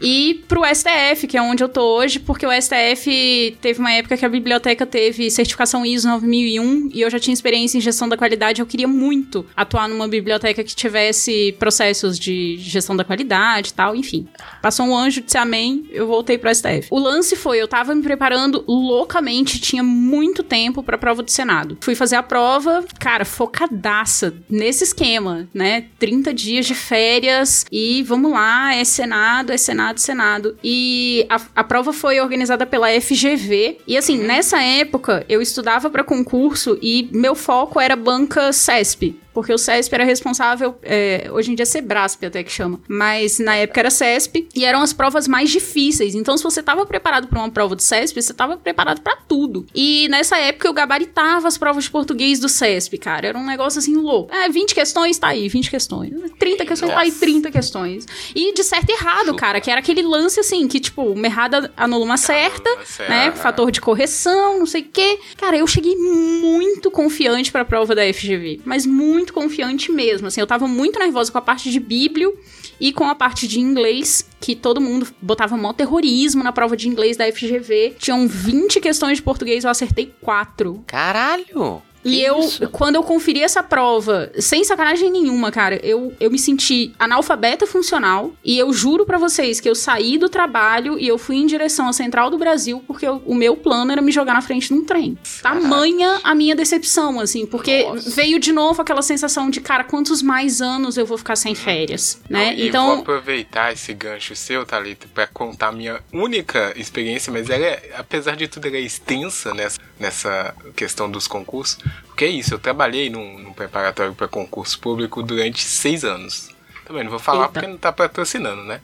E pro STF, que é onde eu tô hoje, porque o STF teve uma época que a biblioteca teve certificação ISO 9001 e eu já tinha experiência em gestão da qualidade. Eu queria muito atuar numa biblioteca que tivesse processos de gestão da qualidade e tal, enfim. Passou um anjo, disse amém, eu voltei pro STF. O lance foi, eu tava me preparando loucamente, tinha muito tempo pra prova do Senado. Fui fazer a prova, cara, focadaça nesse esquema, né? 30 dias de férias e vamos lá, é Senado, é Senado, Senado. E a, a prova foi organizada pela FGV. E assim, uhum. nessa época, eu estudava para concurso e meu foco era banca CESP porque o CESP era responsável, é, hoje em dia é Sebrasp até que chama, mas na época era CESP, e eram as provas mais difíceis. Então, se você estava preparado para uma prova do CESP, você estava preparado para tudo. E nessa época eu gabaritava as provas de português do CESP, cara. Era um negócio assim louco. É, 20 questões, tá aí, 20 questões. 30 questões, Nossa. tá aí, 30 questões. E de certo e errado, cara, que era aquele lance assim, que tipo, uma errada anula uma certa, né? Fator de correção, não sei o quê. Cara, eu cheguei muito confiante para a prova da FGV, mas muito muito confiante mesmo. Assim, eu tava muito nervosa com a parte de bíblio e com a parte de inglês, que todo mundo botava mó terrorismo na prova de inglês da FGV. Tinham 20 questões de português, eu acertei 4. Caralho! E eu, quando eu conferi essa prova, sem sacanagem nenhuma, cara, eu, eu me senti analfabeta funcional. E eu juro para vocês que eu saí do trabalho e eu fui em direção à Central do Brasil porque eu, o meu plano era me jogar na frente de um trem. Tamanha a minha decepção, assim, porque Nossa. veio de novo aquela sensação de, cara, quantos mais anos eu vou ficar sem férias, né? Não, então. vou aproveitar esse gancho seu, Thalita, pra contar a minha única experiência, mas ela é, apesar de tudo, ela é extensa nessa, nessa questão dos concursos. Porque é isso, eu trabalhei num, num preparatório para concurso público durante seis anos. Também não vou falar Eita. porque não tá patrocinando, né?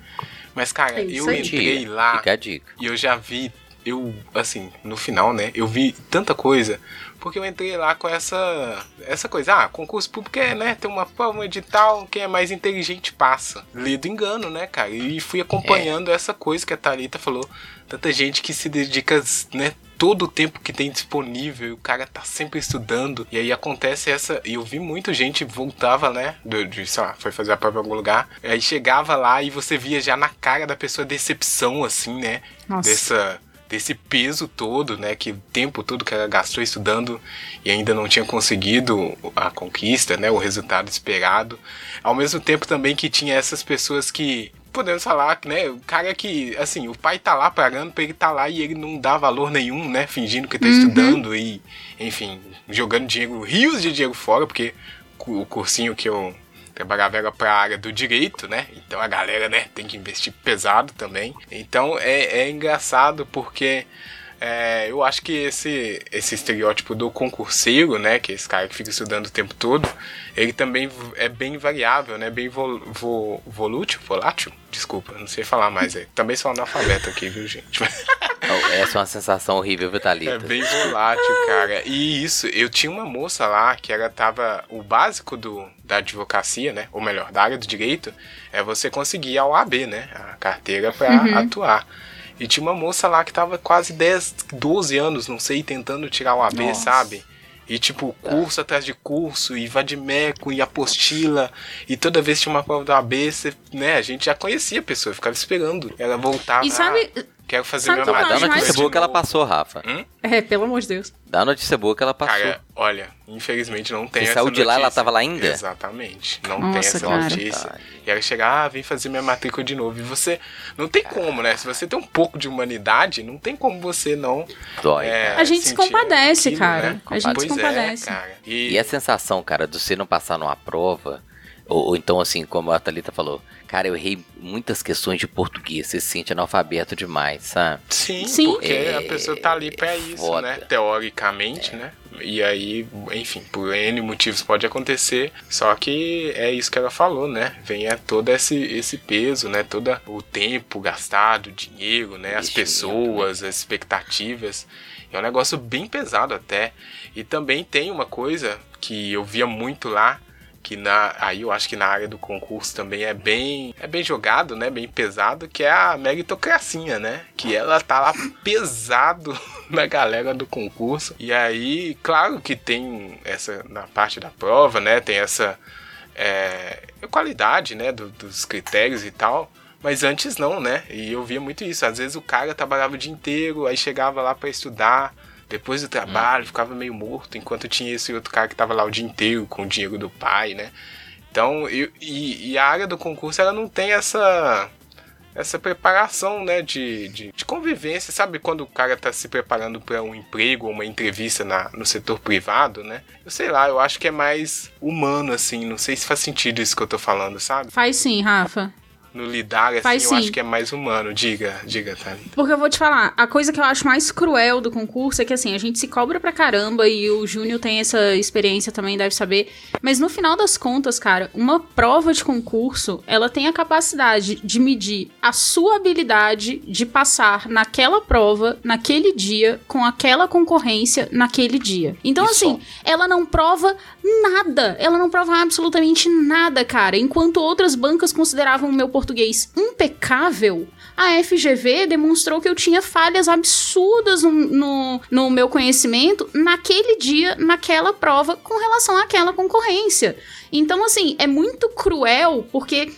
Mas, cara, é eu entrei lá Fica a dica. e eu já vi eu, assim, no final, né, eu vi tanta coisa porque eu entrei lá com essa essa coisa, ah, concurso público é, né, tem uma prova, um edital, quem é mais inteligente passa. Lido engano, né, cara? E fui acompanhando é. essa coisa que a Thalita falou. Tanta gente que se dedica, né, todo o tempo que tem disponível, e o cara tá sempre estudando. E aí acontece essa. E eu vi muita gente voltava, né? De, de, sei lá, foi fazer a prova em algum lugar. Aí chegava lá e você via já na cara da pessoa decepção, assim, né? Nossa. Dessa desse peso todo, né, que o tempo todo que ela gastou estudando e ainda não tinha conseguido a conquista, né, o resultado esperado. Ao mesmo tempo também que tinha essas pessoas que podemos falar, né, o cara que, assim, o pai tá lá pagando pra ele tá lá e ele não dá valor nenhum, né, fingindo que tá uhum. estudando e, enfim, jogando dinheiro, rios de dinheiro fora, porque o cursinho que eu trabalhava era para a área do direito, né? Então a galera, né, tem que investir pesado também. Então é, é engraçado porque é, eu acho que esse, esse estereótipo do concurseiro, né, que é esse cara que fica estudando o tempo todo, ele também é bem variável, né, bem vo, vo, volútil, volátil, desculpa, não sei falar mais aí. Também sou analfabeto aqui, viu, gente? Essa é uma sensação horrível, Vitalita. É bem volátil, cara. E isso, eu tinha uma moça lá que ela tava. O básico do, da advocacia, né? Ou melhor, da área do direito, é você conseguir a OAB, né? A carteira para uhum. atuar. E tinha uma moça lá que tava quase 10, 12 anos, não sei, tentando tirar o AB, Nossa. sabe? E tipo, curso é. atrás de curso, e vadimeco, e apostila, e toda vez que tinha uma prova do AB, você, né, a gente já conhecia a pessoa, ficava esperando ela voltar. E sabe, Quero fazer Sabe minha Dá notícia boa que ela passou, Rafa. Hum? É, pelo amor de Deus. Dá notícia boa que ela passou. Cara, olha, infelizmente não tem Você essa saiu de lá, ela tava lá ainda? Exatamente. Não Nossa, tem essa cara. notícia. E ela chega, ah, vem fazer minha matrícula de novo. E você. Não tem como, né? Se você tem um pouco de humanidade, não tem como você não. Dói. É, a gente se compadece, aquilo, cara. Né? A gente pois se é, compadece. É, cara. E... e a sensação, cara, de você não passar numa prova. Ou, ou, então, assim, como a Thalita falou, cara, eu errei muitas questões de português, você se sente analfabeto demais, sabe? Sim, Sim. porque é, a pessoa tá ali pra é isso, foda. né? Teoricamente, é. né? E aí, enfim, por N motivos pode acontecer, só que é isso que ela falou, né? Vem é todo esse, esse peso, né? Todo o tempo gastado, o dinheiro, né? As pessoas, as expectativas. É um negócio bem pesado até. E também tem uma coisa que eu via muito lá, que na, aí eu acho que na área do concurso também é bem é bem jogado, né, bem pesado, que é a meritocracia, né, que ela tá lá pesado na galera do concurso. E aí, claro que tem essa na parte da prova, né, tem essa é, qualidade, né, do, dos critérios e tal. Mas antes não, né? E eu via muito isso. Às vezes o cara trabalhava o dia inteiro, aí chegava lá para estudar, depois do trabalho, hum. ficava meio morto, enquanto tinha esse outro cara que tava lá o dia inteiro com o dinheiro do pai, né? Então, e, e a área do concurso, ela não tem essa essa preparação, né, de, de, de, convivência, sabe? Quando o cara tá se preparando para um emprego ou uma entrevista na, no setor privado, né? Eu sei lá, eu acho que é mais humano, assim, não sei se faz sentido isso que eu tô falando, sabe? Faz sim, Rafa no lidar, assim, Faz, eu acho que é mais humano. Diga, diga, Thali. Porque eu vou te falar, a coisa que eu acho mais cruel do concurso é que, assim, a gente se cobra pra caramba e o Júnior tem essa experiência também, deve saber. Mas no final das contas, cara, uma prova de concurso, ela tem a capacidade de medir a sua habilidade de passar naquela prova, naquele dia, com aquela concorrência, naquele dia. Então, Isso. assim, ela não prova nada. Ela não prova absolutamente nada, cara. Enquanto outras bancas consideravam o meu português impecável, a FGV demonstrou que eu tinha falhas absurdas no, no, no, meu conhecimento naquele dia, naquela prova, com relação àquela concorrência. Então, assim, é muito cruel, porque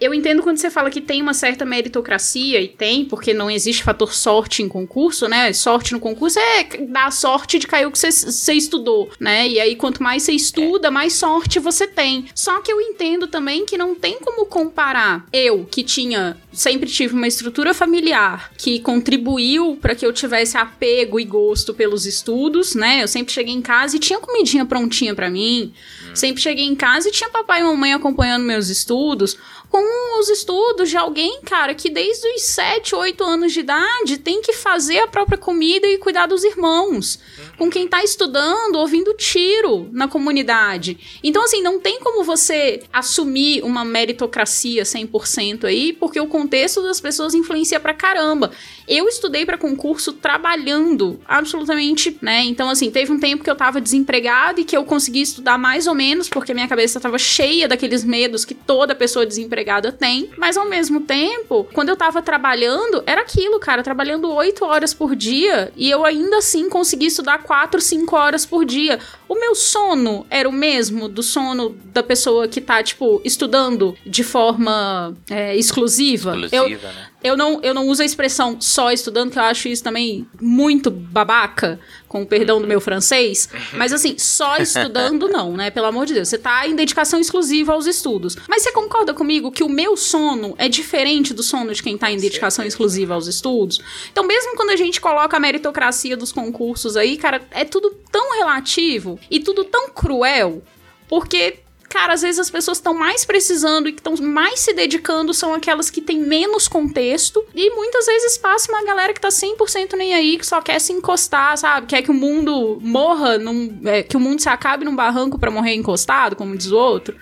eu entendo quando você fala que tem uma certa meritocracia, e tem, porque não existe fator sorte em concurso, né? Sorte no concurso é dar sorte de cair o que você estudou, né? E aí, quanto mais você estuda, mais sorte você tem. Só que eu entendo também que não tem como comparar eu, que tinha, sempre tive uma estrutura familiar que contribuiu para que eu tivesse apego e gosto pelos estudos, né? Eu sempre cheguei em casa e tinha comidinha prontinha para mim. Hum. Sempre cheguei em casa e tinha papai e mamãe acompanhando meus estudos com os estudos de alguém, cara, que desde os 7, 8 anos de idade tem que fazer a própria comida e cuidar dos irmãos. Com quem tá estudando, ouvindo tiro na comunidade. Então, assim, não tem como você assumir uma meritocracia 100% aí, porque o contexto das pessoas influencia pra caramba. Eu estudei para concurso trabalhando, absolutamente, né? Então, assim, teve um tempo que eu tava desempregada e que eu consegui estudar mais ou menos, porque minha cabeça tava cheia daqueles medos que toda pessoa desempregada tem. Mas ao mesmo tempo, quando eu tava trabalhando, era aquilo, cara, trabalhando oito horas por dia e eu ainda assim consegui estudar quatro, cinco horas por dia. O meu sono era o mesmo do sono da pessoa que tá, tipo, estudando de forma é, exclusiva. Eu, né? Eu não, eu não uso a expressão só estudando, que eu acho isso também muito babaca, com o perdão do meu francês. Mas assim, só estudando não, né? Pelo amor de Deus. Você tá em dedicação exclusiva aos estudos. Mas você concorda comigo que o meu sono é diferente do sono de quem tá em dedicação exclusiva aos estudos? Então, mesmo quando a gente coloca a meritocracia dos concursos aí, cara, é tudo tão relativo e tudo tão cruel. Porque cara, às vezes as pessoas estão mais precisando e que estão mais se dedicando são aquelas que têm menos contexto. E muitas vezes passa uma galera que tá 100% nem aí, que só quer se encostar, sabe? Quer que o mundo morra, num, é, que o mundo se acabe num barranco para morrer encostado, como diz o outro.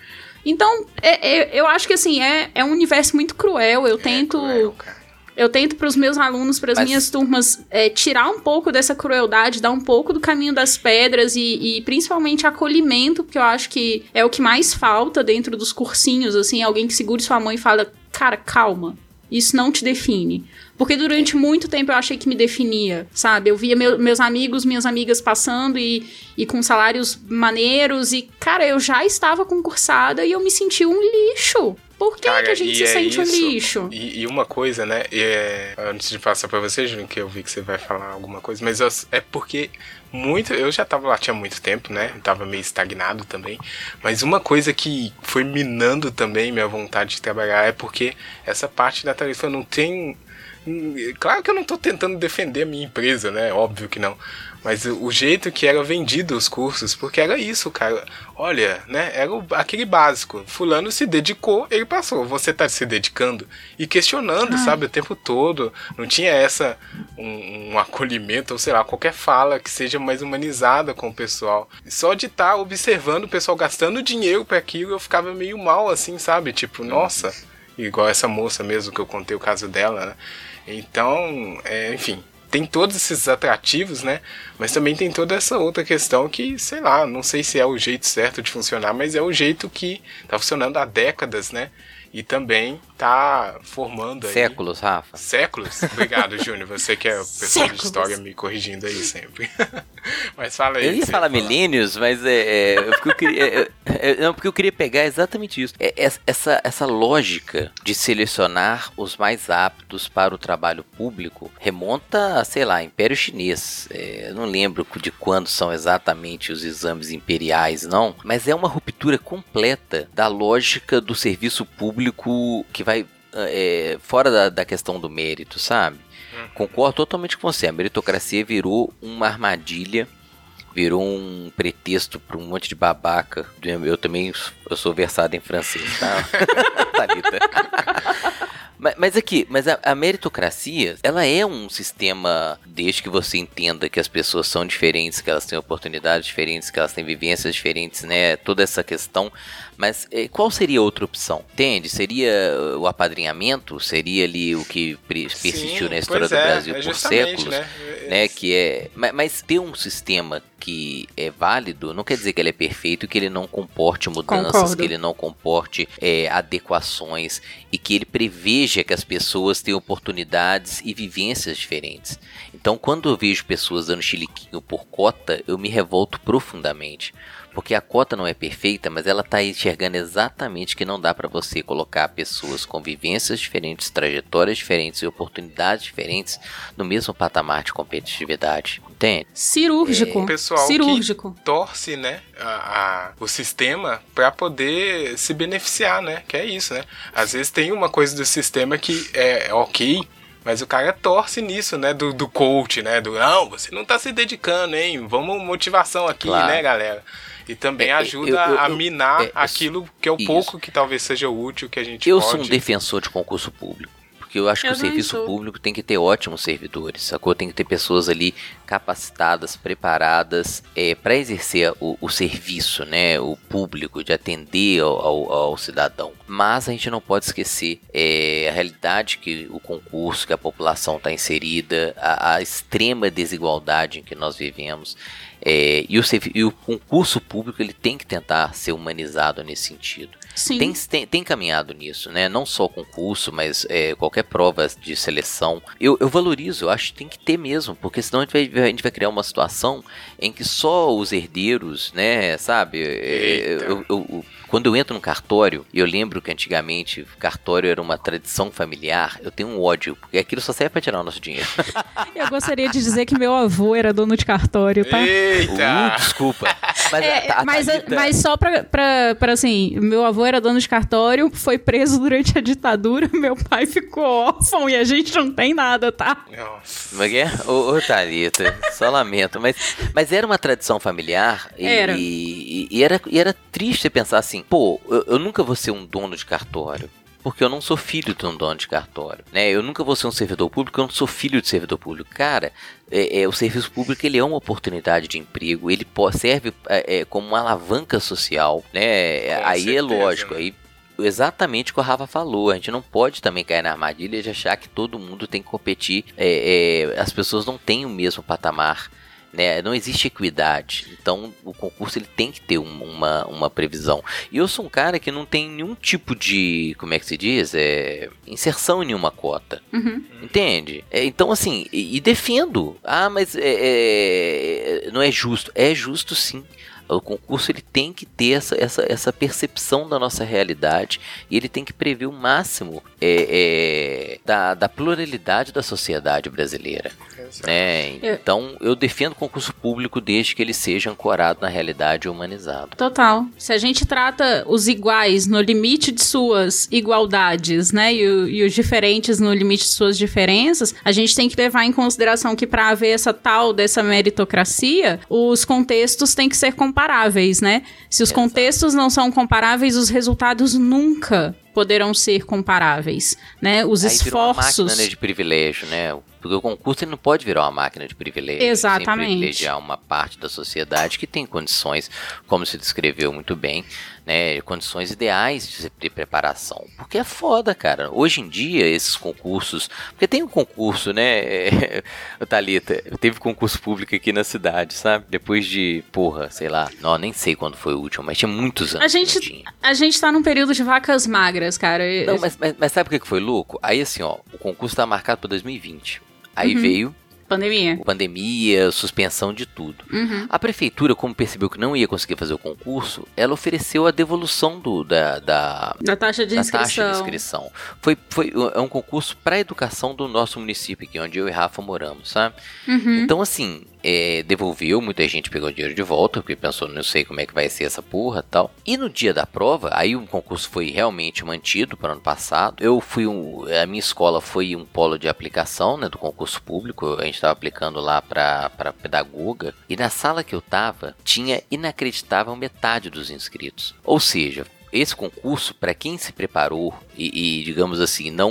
Então, é, é, eu acho que assim, é, é um universo muito cruel. Eu tento. Cruel, cara. Eu tento para os meus alunos, para as Mas- minhas turmas, é, tirar um pouco dessa crueldade, dar um pouco do caminho das pedras e, e principalmente acolhimento, porque eu acho que é o que mais falta dentro dos cursinhos, assim, alguém que segure sua mão e fala, cara, calma, isso não te define. Porque durante muito tempo eu achei que me definia, sabe? Eu via meu- meus amigos, minhas amigas passando e, e com salários maneiros e, cara, eu já estava concursada e eu me senti um lixo. Por que, Cara, que a gente se é sente um isso. lixo? E, e uma coisa, né? é, antes de passar pra você, Júnior, que eu vi que você vai falar alguma coisa, mas eu- é porque muito. Eu já tava lá tinha muito tempo, né? Tava meio estagnado também. Mas uma coisa que foi minando também minha vontade de trabalhar é porque essa parte da tarifa não tem. hum, Claro que eu não tô tentando defender a minha empresa, né? Óbvio que não. Mas o o jeito que era vendido os cursos, porque era isso, cara. Olha, né? Era o- aquele básico. Fulano se dedicou, ele passou. Você tá se dedicando e questionando, sabe, o tempo todo. Não tinha essa um, um acolhimento, ou sei lá, qualquer fala que seja mais humanizada com o pessoal. Só de estar observando o pessoal gastando dinheiro para aquilo, eu ficava meio mal, assim, sabe? Tipo, nossa, igual essa moça mesmo que eu contei o caso dela, né? Então, é, enfim, tem todos esses atrativos, né? Mas também tem toda essa outra questão que, sei lá, não sei se é o jeito certo de funcionar, mas é o jeito que tá funcionando há décadas, né? E também tá formando aí. Séculos, Rafa. Séculos? Obrigado, Júnior. Você que é o pessoal de história me corrigindo aí sempre. mas fala aí. Eu ia falar milênios, mas é, é, porque eu queria, é, é, não, porque eu queria pegar exatamente isso. É, é- essa, essa lógica de selecionar os mais aptos para o trabalho público remonta a, sei lá, Império Chinês. É, eu não lembro de quando são exatamente os exames imperiais, não. Mas é uma ruptura completa da lógica do serviço público que vai é, fora da, da questão do mérito, sabe? Concordo totalmente com você. A meritocracia virou uma armadilha, virou um pretexto para um monte de babaca. Eu também eu sou versado em francês, tá? Mas, mas aqui, mas a, a meritocracia, ela é um sistema, desde que você entenda que as pessoas são diferentes, que elas têm oportunidades diferentes, que elas têm vivências diferentes, né? Toda essa questão. Mas eh, qual seria outra opção? Entende? Seria o apadrinhamento? Seria ali o que pre- Sim, persistiu na história do é, Brasil é por séculos? né? né, que é, ma- mas ter um sistema que é válido não quer dizer que ele é perfeito e que ele não comporte mudanças, Concordo. que ele não comporte é, adequações e que ele preveja que as pessoas tenham oportunidades e vivências diferentes. Então, quando eu vejo pessoas dando chiliquinho por cota, eu me revolto profundamente. Porque a cota não é perfeita, mas ela está enxergando exatamente que não dá para você colocar pessoas com vivências diferentes, trajetórias diferentes e oportunidades diferentes no mesmo patamar de competitividade. Entende? Cirúrgico. O pessoal Cirúrgico. que torce, né, a, a- o sistema para poder se beneficiar, né? Que é isso, né? Às vezes tem uma coisa do sistema que é ok, Mas o cara torce nisso, né? Do, do coach, né? Do não, você não tá se dedicando, hein? Vamos motivação aqui, claro. né, galera? E também é, ajuda eu, eu, a minar é, aquilo que é o isso. pouco que talvez seja útil que a gente Eu pode... sou um defensor de concurso público porque eu acho que o serviço sou. público tem que ter ótimos servidores, sacou? Tem que ter pessoas ali capacitadas, preparadas é, para exercer o, o, serviço, né? O público, de atender ao, ao, ao cidadão. Mas a gente não pode esquecer é, a realidade que o concurso, que a população está inserida, a, a extrema desigualdade em que nós vivemos. É, e, o, e, o, concurso público ele tem que tentar ser humanizado nesse sentido. Tem, tem, tem, caminhado nisso, né? Não só concurso, mas é, qualquer prova de seleção. Eu, eu, valorizo, eu acho que tem que ter mesmo, porque senão a gente, vai, a gente vai criar uma situação em que só os herdeiros, né, sabe? É, eu, eu, quando eu entro no cartório, e eu lembro que antigamente cartório era uma tradição familiar, eu tenho um ódio, porque aquilo só serve pra tirar o nosso dinheiro. eu gostaria de dizer que meu avô era dono de cartório, tá? Eita! Uh, desculpa. Mas, é, a, a mas, mas, só pra, pra, pra, assim, meu avô era dono de cartório, foi preso durante a ditadura, meu pai ficou órfão e a gente não tem nada, tá? Como é que é? Ô, ô Thalita, só lamento. Mas, mas era uma tradição familiar e, era. E, e, era, e era triste pensar assim, assim, pô, eu, eu nunca vou ser um dono de cartório porque eu não sou filho de um dono de cartório, né? Eu nunca vou ser um servidor público, eu não sou filho de servidor público. Cara, é, é, o serviço público ele é uma oportunidade de emprego, ele serve é, é, como uma alavanca social, né? Com aí é certeza, é lógico, né? aí exatamente o que o Rafa falou. A gente não pode também cair na armadilha de achar que todo mundo tem que competir. É, é, as pessoas não têm o mesmo patamar né? Não existe equidade. Então o concurso ele tem que ter um, uma, uma previsão. E eu sou um cara que não tem nenhum tipo de, como é que se diz? É, inserção em nenhuma cota. Uhum. Entende? É, então assim, e, e, defendo. Ah, mas é, é, não é justo. É justo sim. O concurso ele tem que ter essa, essa, essa percepção da nossa realidade e ele tem que prever o máximo é, é, da, da pluralidade da sociedade brasileira. Né? Então eu defendo o concurso público desde que ele seja ancorado na realidade e humanizado. Total. Se a gente trata os iguais no limite de suas igualdades, né, e, e os diferentes no limite de suas diferenças, a gente tem que levar em consideração que para haver essa tal dessa meritocracia, os contextos têm que ser comparados comparáveis, né? Se os Exato. contextos não são comparáveis, os resultados nunca poderão ser comparáveis, né? Os Aí esforços. Virou uma máquina de privilégio, né? Porque o concurso ele não pode virar uma máquina de privilégio. Exatamente. Sem privilegiar uma parte da sociedade que tem condições, como se descreveu muito bem, né, condições ideais de, preparação. Porque é foda, cara. Hoje em dia, esses concursos. Porque tem um concurso, né? Thalita, teve concurso público aqui na cidade, sabe? Depois de, porra, sei lá, não, nem sei quando foi o último, mas tinha muitos anos. A gente, a gente tá num período de vacas magras, cara. Não, mas, mas, mas sabe o que foi louco? Aí assim, ó, o concurso tá marcado para 2020. Aí uhum. veio Pandemia. Pandemia, suspensão de tudo. Uhum. A prefeitura, como percebeu que não ia conseguir fazer o concurso, ela ofereceu a devolução do, da, da, da taxa de da inscrição. Taxa de inscrição. Foi, foi é um concurso para educação do nosso município aqui, onde eu e Rafa moramos, sabe? Uhum. Então, assim, é, devolveu, muita gente pegou dinheiro de volta, porque pensou, não sei como é que vai ser essa porra tal. E no dia da prova, aí o concurso foi realmente mantido para o ano passado. Eu fui um, a minha escola foi um polo de aplicação, né, do concurso público. A gente estava aplicando lá para pedagoga. E na sala que eu tava, tinha inacreditável metade dos inscritos. Ou seja, esse concurso, para quem se preparou e, e, digamos assim, não,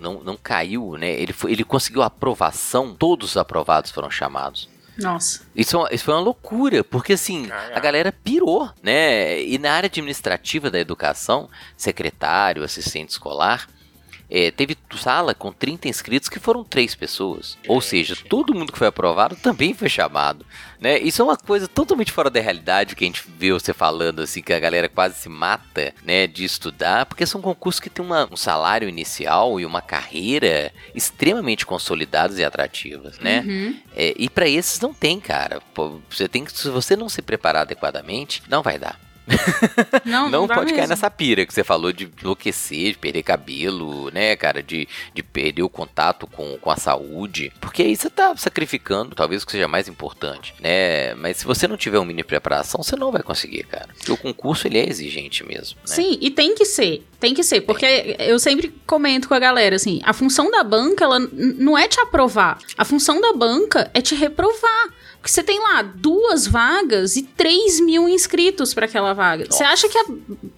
não, não caiu, né? Ele, foi, ele conseguiu aprovação, todos os aprovados foram chamados. Nossa. Isso, é isso foi uma loucura, porque assim, Caramba. a galera pirou, né? E na área administrativa da educação, secretário, assistente escolar, é, teve sala com 30 inscritos que foram três pessoas. Ou seja, todo mundo que foi aprovado também foi chamado. Né? Isso é uma coisa totalmente fora da realidade que a gente vê você falando assim, que a galera quase se mata né, de estudar, porque são concursos que têm uma, um salário inicial e uma carreira extremamente consolidadas e atrativas, né? Uhum. É, e para esses não tem, cara. Pô, você tem que, se você não se preparar adequadamente, não vai dar. Não, não, não pode mesmo. cair nessa pira que você falou de enlouquecer, de perder cabelo, né, cara? De, de perder o contato com, com a saúde. Porque aí você tá sacrificando, talvez o que seja mais importante, né? Mas se você não tiver uma mini preparação, você não vai conseguir, cara. Porque o concurso, ele é exigente mesmo. Né? Sim, e tem que ser. Tem que ser, porque é. eu sempre comento com a galera, assim, a função da banca, ela não é te aprovar. A função da banca é te reprovar. Porque você tem lá duas vagas e 3 mil inscritos para aquela vaga. Nossa. Você acha que a,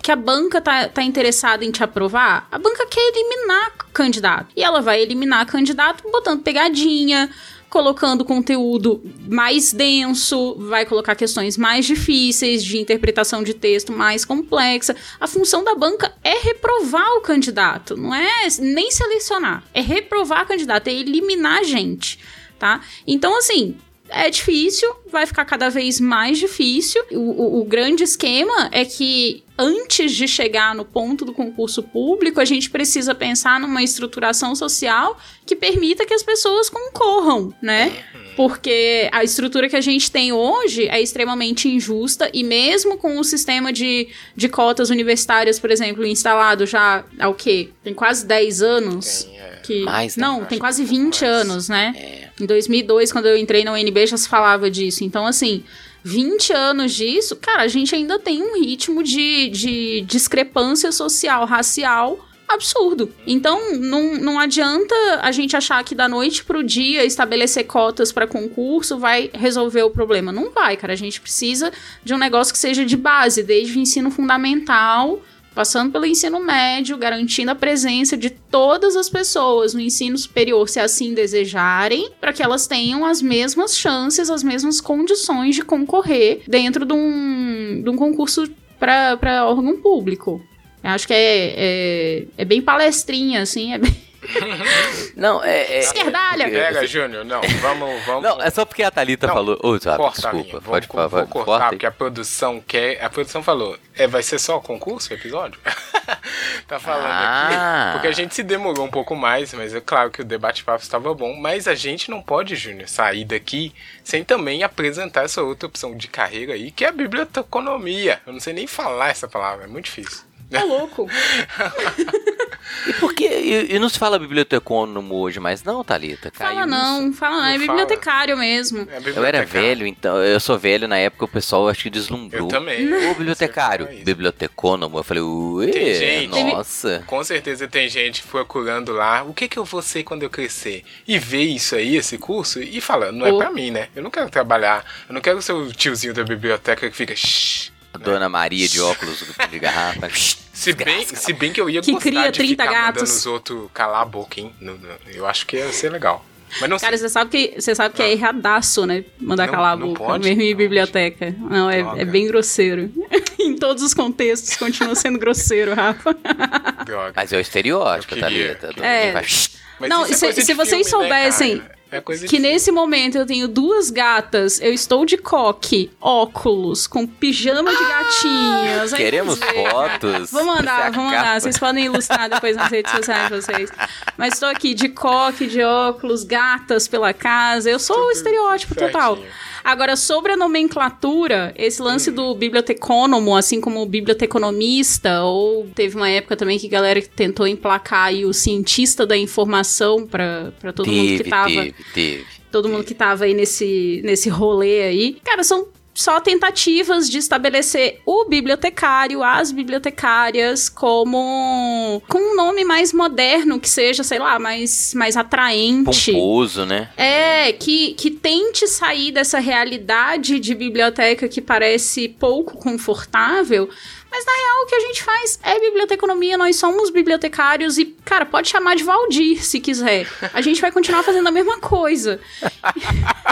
que a banca tá, tá interessada em te aprovar? A banca quer eliminar candidato. E ela vai eliminar candidato botando pegadinha, colocando conteúdo mais denso, vai colocar questões mais difíceis de interpretação de texto mais complexa. A função da banca é reprovar o candidato, não é nem selecionar, é reprovar o candidato, é eliminar a gente, tá? Então, assim, é difícil, vai ficar cada vez mais difícil. O, o, o, grande esquema é que antes de chegar no ponto do concurso público, a gente precisa pensar numa estruturação social que permita que as pessoas concorram, né? Porque a estrutura que a gente tem hoje é extremamente injusta e mesmo com o sistema de, de cotas universitárias, por exemplo, instalado já há o quê? Tem quase 10 anos. Tem, é. que... Mais, né? Não, tem quase 20 anos, né? É. Em 2002, quando eu entrei na UNB, já se falava disso. Então, assim, 20 anos disso, cara, a gente ainda tem um ritmo de, de discrepância social, racial absurdo. Então, não, não adianta a gente achar que da noite pro dia estabelecer cotas para concurso vai resolver o problema. Não vai, cara. A gente precisa de um negócio que seja de base, desde o ensino fundamental passando pelo ensino médio, garantindo a presença de todas as pessoas no ensino superior, se assim desejarem, para que elas tenham as mesmas chances, as mesmas condições de concorrer dentro de um, de um concurso para órgão público. Eu acho que é, é, é bem palestrinha, assim, é bem. Não, é. é Esquerdalha! É, Pega, Júnior, não, vamos, vamos. Não, é só porque a Thalita não, falou. Oh, sabe, corta desculpa, pode falar. Vou cortar, porque a produção quer. A produção falou, é, vai ser só concurso o episódio? tá falando ah. aqui. Porque a gente se demorou um pouco mais, mas é claro que o debate-papo estava bom. Mas a gente não pode, Júnior, sair daqui sem também apresentar essa outra opção de carreira aí, que é a biblioteconomia. Eu não sei nem falar essa palavra, é muito difícil. Tá louco. e por que. E, e, não se fala bibliotecônomo hoje mais, não, Thalita? Caiu fala não, fala não, é bibliotecário mesmo. É eu era velho, então. Eu sou velho na época, o pessoal acho que deslumbrou. Eu também. Ô, bibliotecário. Bibliotecônomo. Eu falei, ué, tem gente, nossa. Com certeza tem gente procurando lá, o que que eu vou ser quando eu crescer? E vê isso aí, esse curso, e fala, não é oh. pra mim, né? Eu não quero trabalhar, eu não quero ser o tiozinho da biblioteca que fica, shh, a Dona Maria de óculos de garrafa. se, bem, se bem que eu ia que gostar cria de 30 ficar gatos. mandando os outros calar a boca, hein? Eu acho que ia ser legal. Mas não Cara, você sabe que, você sabe que é erradaço, né? Mandar não, calar a boca, pode? mesmo em biblioteca. Não, é, é bem grosseiro. em todos os contextos, continua sendo grosseiro, Rafa. Droga. Mas é o estereótipo, tá ligado? É. Não, é se, se vocês né, soubessem... Né, é coisa que nesse momento eu tenho duas gatas, eu estou de coque, óculos, com pijama de gatinhas. Queremos fotos. Vou mandar, vou mandar. Vocês podem ilustrar depois nas redes sociais de vocês. Mas estou aqui de coque, de óculos, gatas pela casa. Eu sou Tudo o estereótipo certinho. total. Agora, sobre a nomenclatura, esse lance hum. do bibliotecônomo, assim como o biblioteconomista, ou teve uma época também que a galera tentou emplacar aí o cientista da informação para todo teve, mundo que tava. Teve, teve. Todo mundo que tava aí nesse, nesse rolê aí. Cara, são só tentativas de estabelecer o bibliotecário, as bibliotecárias, como com um nome mais moderno, que seja, sei lá, mais, mais atraente. Pomposo, né? É, que, que tente sair dessa realidade de biblioteca que parece pouco confortável. Mas na real o que a gente faz é biblioteconomia, nós somos bibliotecários e, cara, pode chamar de Valdir se quiser. A gente vai continuar fazendo a mesma coisa.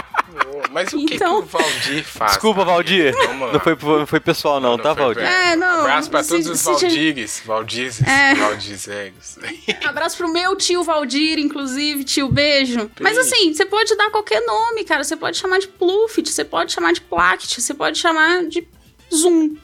Mas o que, então... que o Valdir faz? Desculpa, Valdir. Não foi, não foi pessoal, não, não tá, Valdir? É, não. Abraço pra todos os Valdires, Valdizes, é. Valdizegos. Abraço pro meu tio Valdir, inclusive, tio, beijo. Mas assim, você pode dar qualquer nome, cara. Você pode chamar de Pluffit, você pode chamar de Plact, você pode chamar de Zoom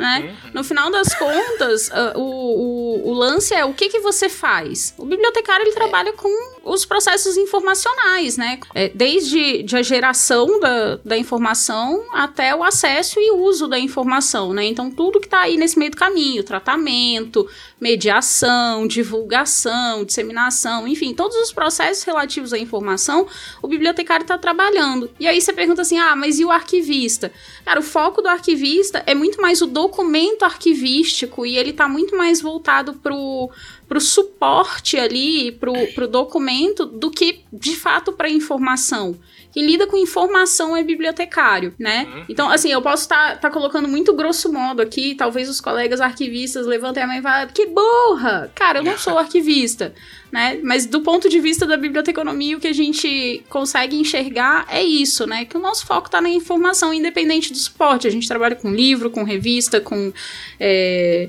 né? Uhum. No final das contas, uh, o, o, o, lance é o que, que você faz. O bibliotecário ele trabalha com os processos informacionais, né? É, desde de a geração da, da informação até o acesso e uso da informação, né? Então, tudo que está aí nesse meio do caminho, tratamento, mediação, divulgação, disseminação, enfim, todos os processos relativos à informação, o bibliotecário está trabalhando. E aí você pergunta assim: ah, mas e o arquivista? Cara, o foco do arquivista é muito mais o documento arquivístico e ele está muito mais voltado para o suporte ali, para o documento, do que de fato para informação. Quem lida com informação é bibliotecário, né? Uhum. Então, assim, eu posso estar tá, tá colocando muito grosso modo aqui, talvez os colegas arquivistas levantem a mão e falem, que burra! Cara, eu não sou arquivista, né? Mas do ponto de vista da biblioteconomia, o que a gente consegue enxergar é isso, né? Que o nosso foco está na informação, independente do suporte. A gente trabalha com livro, com revista, com... É,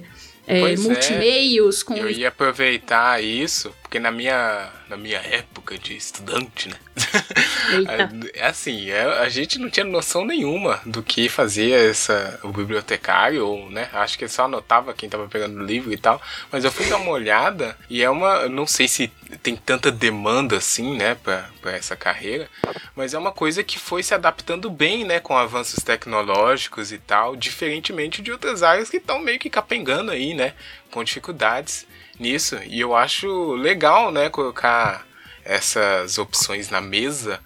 é, multimeios. É. Com... Eu ia aproveitar isso, porque na minha, na minha época de estudante, né? é assim, é, a gente não tinha noção nenhuma do que fazia essa, o bibliotecário, ou, né? Acho que só anotava quem tava pegando livro e tal. Mas eu fui dar uma olhada e é uma. Não sei se tem tanta demanda assim, né, pra, pra essa carreira, mas é uma coisa que foi se adaptando bem, né, com avanços tecnológicos e tal, diferentemente de outras áreas que estão meio que capengando aí, né, com dificuldades nisso. E eu acho legal, né, colocar essas opções na mesa,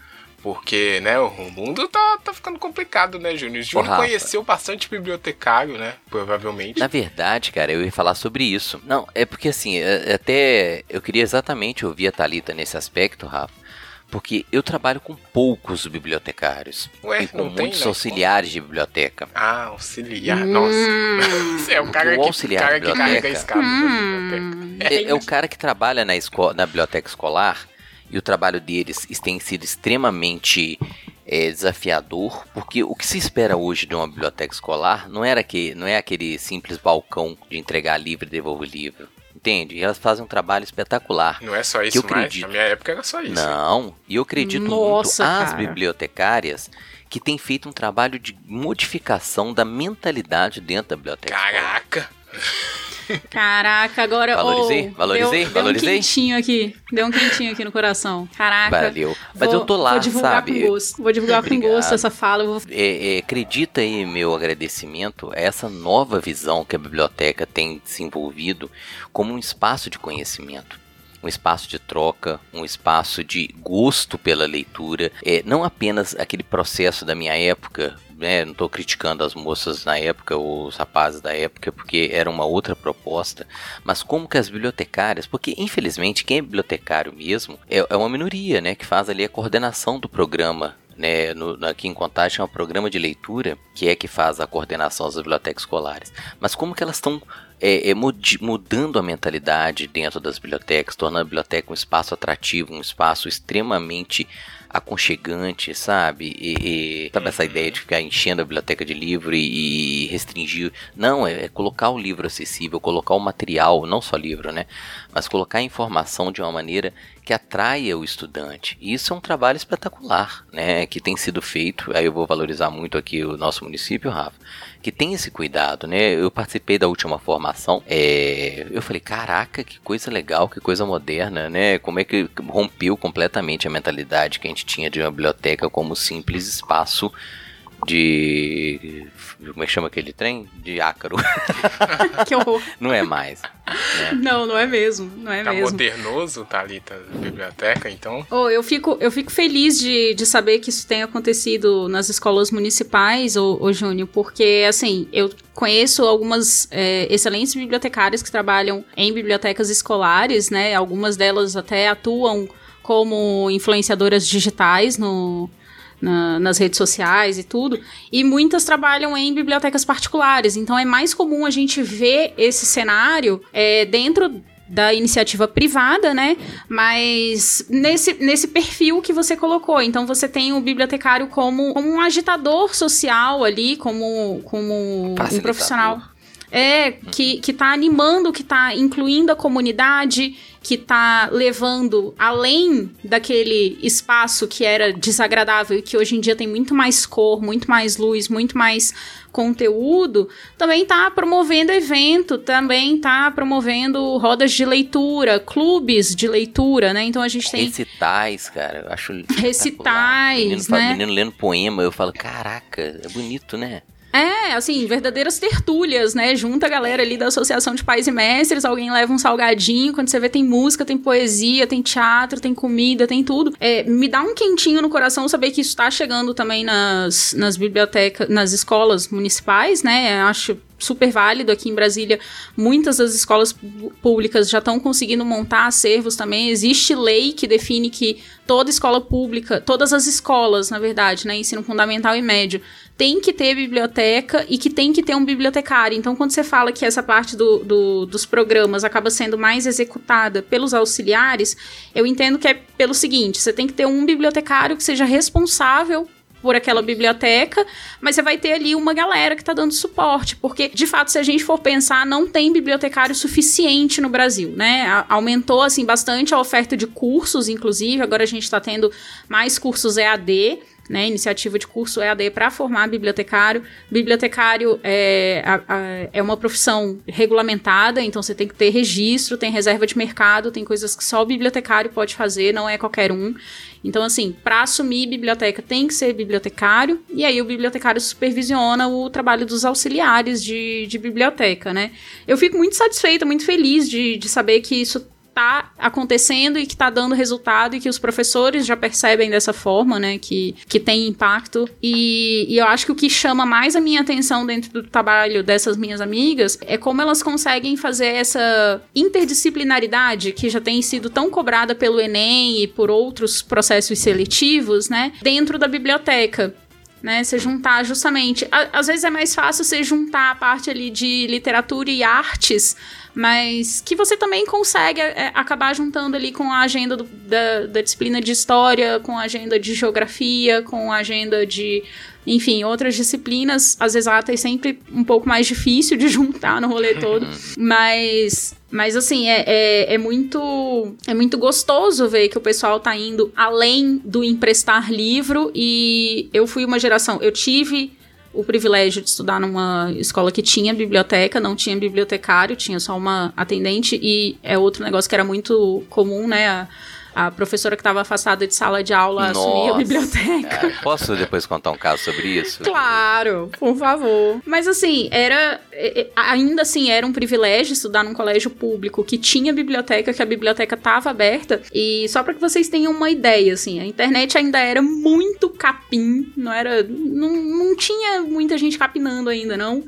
porque, né, o mundo tá, tá ficando complicado, né, Júnior? O Júnior conheceu bastante bibliotecário, né, provavelmente. Na verdade, cara, eu ia falar sobre isso. Não, é porque assim, é, é até eu queria exatamente ouvir a Thalita nesse aspecto, Rafa porque eu trabalho com poucos bibliotecários Ué, e com muitos tem, auxiliares de biblioteca. Ah, auxiliar, hum. nossa. é o cara, o que, auxiliar cara que carrega a escada hum. da biblioteca. É, é, o cara que trabalha na, escola, na biblioteca escolar e o trabalho deles tem sido extremamente é, desafiador, porque o que se espera hoje de uma biblioteca escolar não, era que, não é aquele simples balcão de entregar livro e devolver livro entende? E elas fazem um trabalho espetacular. Não é só isso, que eu acredito. Na minha época era só isso. Não, e eu acredito Nossa, muito às bibliotecárias que têm feito um trabalho de modificação da mentalidade dentro da biblioteca. Caraca! Caraca, agora. Valorizei, oh, valorizei, deu, valorizei. Deu um quentinho aqui. Deu um quentinho aqui no coração. Caraca. Valeu. Mas vou, eu tô lá, vou divulgar sabe? Com gosto. Vou divulgar Obrigado. com gosto essa fala. Vou... É, é, acredita aí, meu agradecimento, a essa nova visão que a biblioteca tem desenvolvido como um espaço de conhecimento um espaço de troca, um espaço de gosto pela leitura, é, não apenas aquele processo da minha época né, não estou criticando as moças na época ou os rapazes da época, porque era uma outra proposta, mas como que as bibliotecárias, porque infelizmente quem é bibliotecário mesmo é, é uma minoria, né, que faz ali a coordenação do programa né, no, aqui em Contagem é um programa de leitura que é que faz a coordenação das bibliotecas escolares. Mas como que elas estão é, é, mudando a mentalidade dentro das bibliotecas, tornando a biblioteca um espaço atrativo, um espaço extremamente aconchegante, sabe? E, e sabe essa ideia de ficar enchendo a biblioteca de livro e, e restringir. Não, é, é, colocar o livro acessível, colocar o material, não só livro, né? Mas colocar a informação de uma maneira que atraia o estudante. E isso é um trabalho espetacular, né? Que tem sido feito. Aí eu vou valorizar muito aqui o nosso município, Rafa que tem esse cuidado, né? Eu participei da última formação, é... eu falei, caraca, que coisa legal, que coisa moderna, né? Como é que rompeu completamente a mentalidade que a gente tinha de uma biblioteca como simples espaço de. Como é que chama aquele trem? De ácaro. que horror. Não é mais. Né? Não, não é mesmo. Não é tá mesmo. modernoso, Thalita, tá biblioteca, então. Oh, eu, fico, eu fico feliz de, de saber que isso tem acontecido nas escolas municipais, ô, ô Júnior, porque, assim, eu conheço algumas é, excelentes bibliotecárias que trabalham em bibliotecas escolares, né? Algumas delas até atuam como influenciadoras digitais no na, nas redes sociais e tudo, e muitas trabalham em bibliotecas particulares. Então é mais comum a gente ver esse cenário é, dentro da iniciativa privada, né? Mas nesse, nesse perfil que você colocou. Então você tem o bibliotecário como, como um agitador social ali, como, como um profissional. É, que, que tá animando, que tá incluindo a comunidade, que tá levando além daquele espaço que era desagradável e que hoje em dia tem muito mais cor, muito mais luz, muito mais conteúdo, também está promovendo evento, também está promovendo rodas de leitura, clubes de leitura, né? Então a gente tem. Recitais, cara. Eu acho. Recitais, menino, né? Menino lendo poema, eu falo, caraca, é bonito, né? É, assim, verdadeiras tertúlias, né? Junta a galera ali da Associação de Pais e Mestres, alguém leva um salgadinho, quando você vê tem música, tem poesia, tem teatro, tem comida, tem tudo. É, me dá um quentinho no coração saber que isso está chegando também nas, nas bibliotecas, nas escolas municipais, né? Acho super válido aqui em Brasília. Muitas das escolas públicas já estão conseguindo montar acervos também. Existe lei que define que toda escola pública, todas as escolas, na verdade, né, ensino fundamental e médio, tem que ter biblioteca e que tem que ter um bibliotecário. Então, quando você fala que essa parte do, do, dos programas acaba sendo mais executada pelos auxiliares, eu entendo que é pelo seguinte: você tem que ter um bibliotecário que seja responsável por aquela biblioteca, mas você vai ter ali uma galera que está dando suporte, porque de fato, se a gente for pensar, não tem bibliotecário suficiente no Brasil, né? aumentou assim bastante a oferta de cursos, inclusive, agora a gente está tendo mais cursos EAD né, iniciativa de curso EAD para formar bibliotecário. Bibliotecário é, a, a, é uma profissão regulamentada, então você tem que ter registro, tem reserva de mercado, tem coisas que só o bibliotecário pode fazer, não é qualquer um. Então, assim, para assumir biblioteca tem que ser bibliotecário, e aí o bibliotecário supervisiona o trabalho dos auxiliares de, de biblioteca, né? Eu fico muito satisfeita, muito feliz de, de saber que isso tá acontecendo e que tá dando resultado e que os professores já percebem dessa forma, né? Que, que tem impacto. E, e eu acho que o que chama mais a minha atenção dentro do trabalho dessas minhas amigas é como elas conseguem fazer essa interdisciplinaridade que já tem sido tão cobrada pelo Enem e por outros processos seletivos, né? Dentro da biblioteca né? Você juntar justamente. às vezes é mais fácil você juntar a parte ali de literatura e artes mas que você também consegue é, acabar juntando ali com a agenda do, da, da disciplina de história, com a agenda de geografia, com a agenda de enfim, outras disciplinas, as exatas é sempre um pouco mais difícil de juntar no rolê todo, mas mas assim, é, é, é, muito é muito gostoso ver que o pessoal tá indo além do emprestar livro. E eu fui uma geração, eu tive o privilégio de estudar numa escola que tinha biblioteca, não tinha bibliotecário, tinha só uma atendente, e é outro negócio que era muito comum, né? A, a professora que estava afastada de sala de aula Nossa, assumia a biblioteca. É, posso depois contar um caso sobre isso? Claro, por favor. Mas assim, era. Ainda assim, era um privilégio estudar num colégio público que tinha biblioteca, que a biblioteca estava aberta. E só para que vocês tenham uma ideia, assim, a internet ainda era muito capim, não era. Não, não tinha muita gente capinando ainda, não.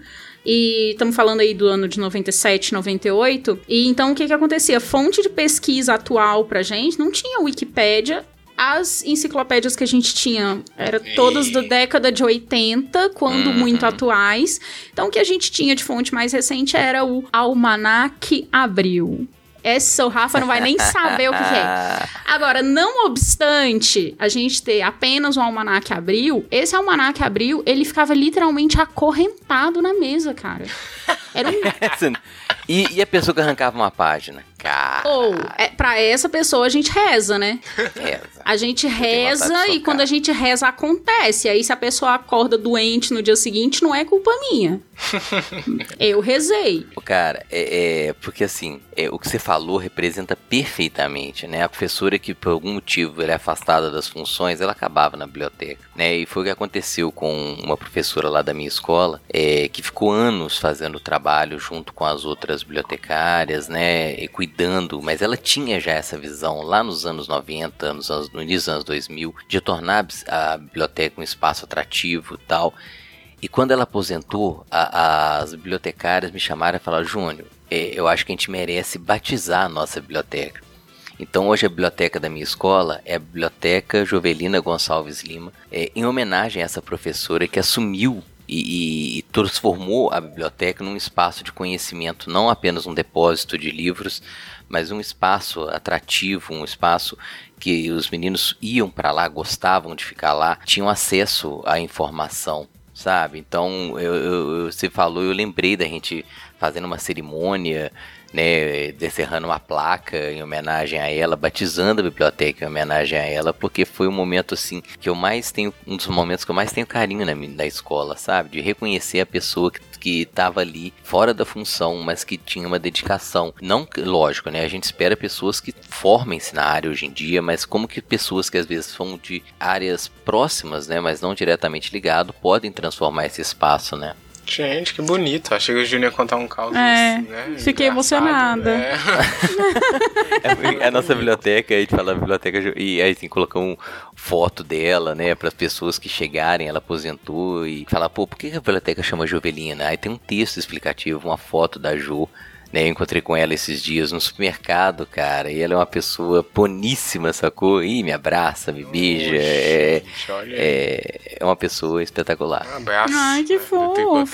E estamos falando aí do ano de 97, 98. E então o que que acontecia? Fonte de pesquisa atual pra gente não tinha Wikipédia, as enciclopédias que a gente tinha eram todas da década de 80, quando uhum. muito atuais. Então, o que a gente tinha de fonte mais recente era o Almanac Abril. Essa o Rafa não vai nem saber o que, que é. Agora, não obstante a gente ter apenas um almanac abril, esse almanac abril, ele ficava literalmente acorrentado na mesa, cara. Era um... e, e a pessoa que arrancava uma página? Cara. Ou, é, pra essa pessoa a gente reza, né? Reza. A gente reza e quando a gente reza acontece. Aí se a pessoa acorda doente no dia seguinte, não é culpa minha. Eu rezei. Cara, é, é porque assim, é, o que você falou representa perfeitamente, né? A professora que por algum motivo ela é afastada das funções, ela acabava na biblioteca, né? E foi o que aconteceu com uma professora lá da minha escola, é, que ficou anos fazendo trabalho junto com as outras bibliotecárias, né? E cuidando, mas ela tinha já essa visão lá nos anos 90, nos anos, no início dos anos 2000, de tornar a biblioteca um espaço atrativo e tal. E quando ela aposentou, a, as bibliotecárias me chamaram e falaram: Júnior, é, eu acho que a gente merece batizar a nossa biblioteca. Então hoje a biblioteca da minha escola é a Biblioteca Jovelina Gonçalves Lima, é, em homenagem a essa professora que assumiu e, e, transformou a biblioteca num espaço de conhecimento, não apenas um depósito de livros, mas um espaço atrativo, um espaço que os meninos iam para lá, gostavam de ficar lá, tinham acesso à informação, sabe? Então, eu, eu, você falou, eu lembrei da gente fazendo uma cerimônia né, descerrando uma placa em homenagem a ela, batizando a biblioteca em homenagem a ela, porque foi um momento assim que eu mais tenho, um dos momentos que eu mais tenho carinho na, na escola, sabe? De reconhecer a pessoa que que estava ali fora da função, mas que tinha uma dedicação. Não, lógico, né? A gente espera pessoas que formem-se na área hoje em dia, mas como que pessoas que às vezes são de áreas próximas, né, mas não diretamente ligado, podem transformar esse espaço, né? Gente, que bonito. Achei que o Júnior ia contar um caos. É, né? fiquei emocionada. Né? É. é a nossa biblioteca, a gente fala biblioteca e aí assim, colocamos foto dela, né, para as pessoas que chegarem, ela aposentou e falar, pô, por que a biblioteca chama Jovelina? Aí tem um texto explicativo, uma foto da Jo né, eu encontrei com ela esses dias no supermercado, cara, e ela é uma pessoa boníssima, sacou? Ih, me abraça, me beija. Oxe, é, é, é, uma pessoa espetacular. Um abraço. Ai, que fofo.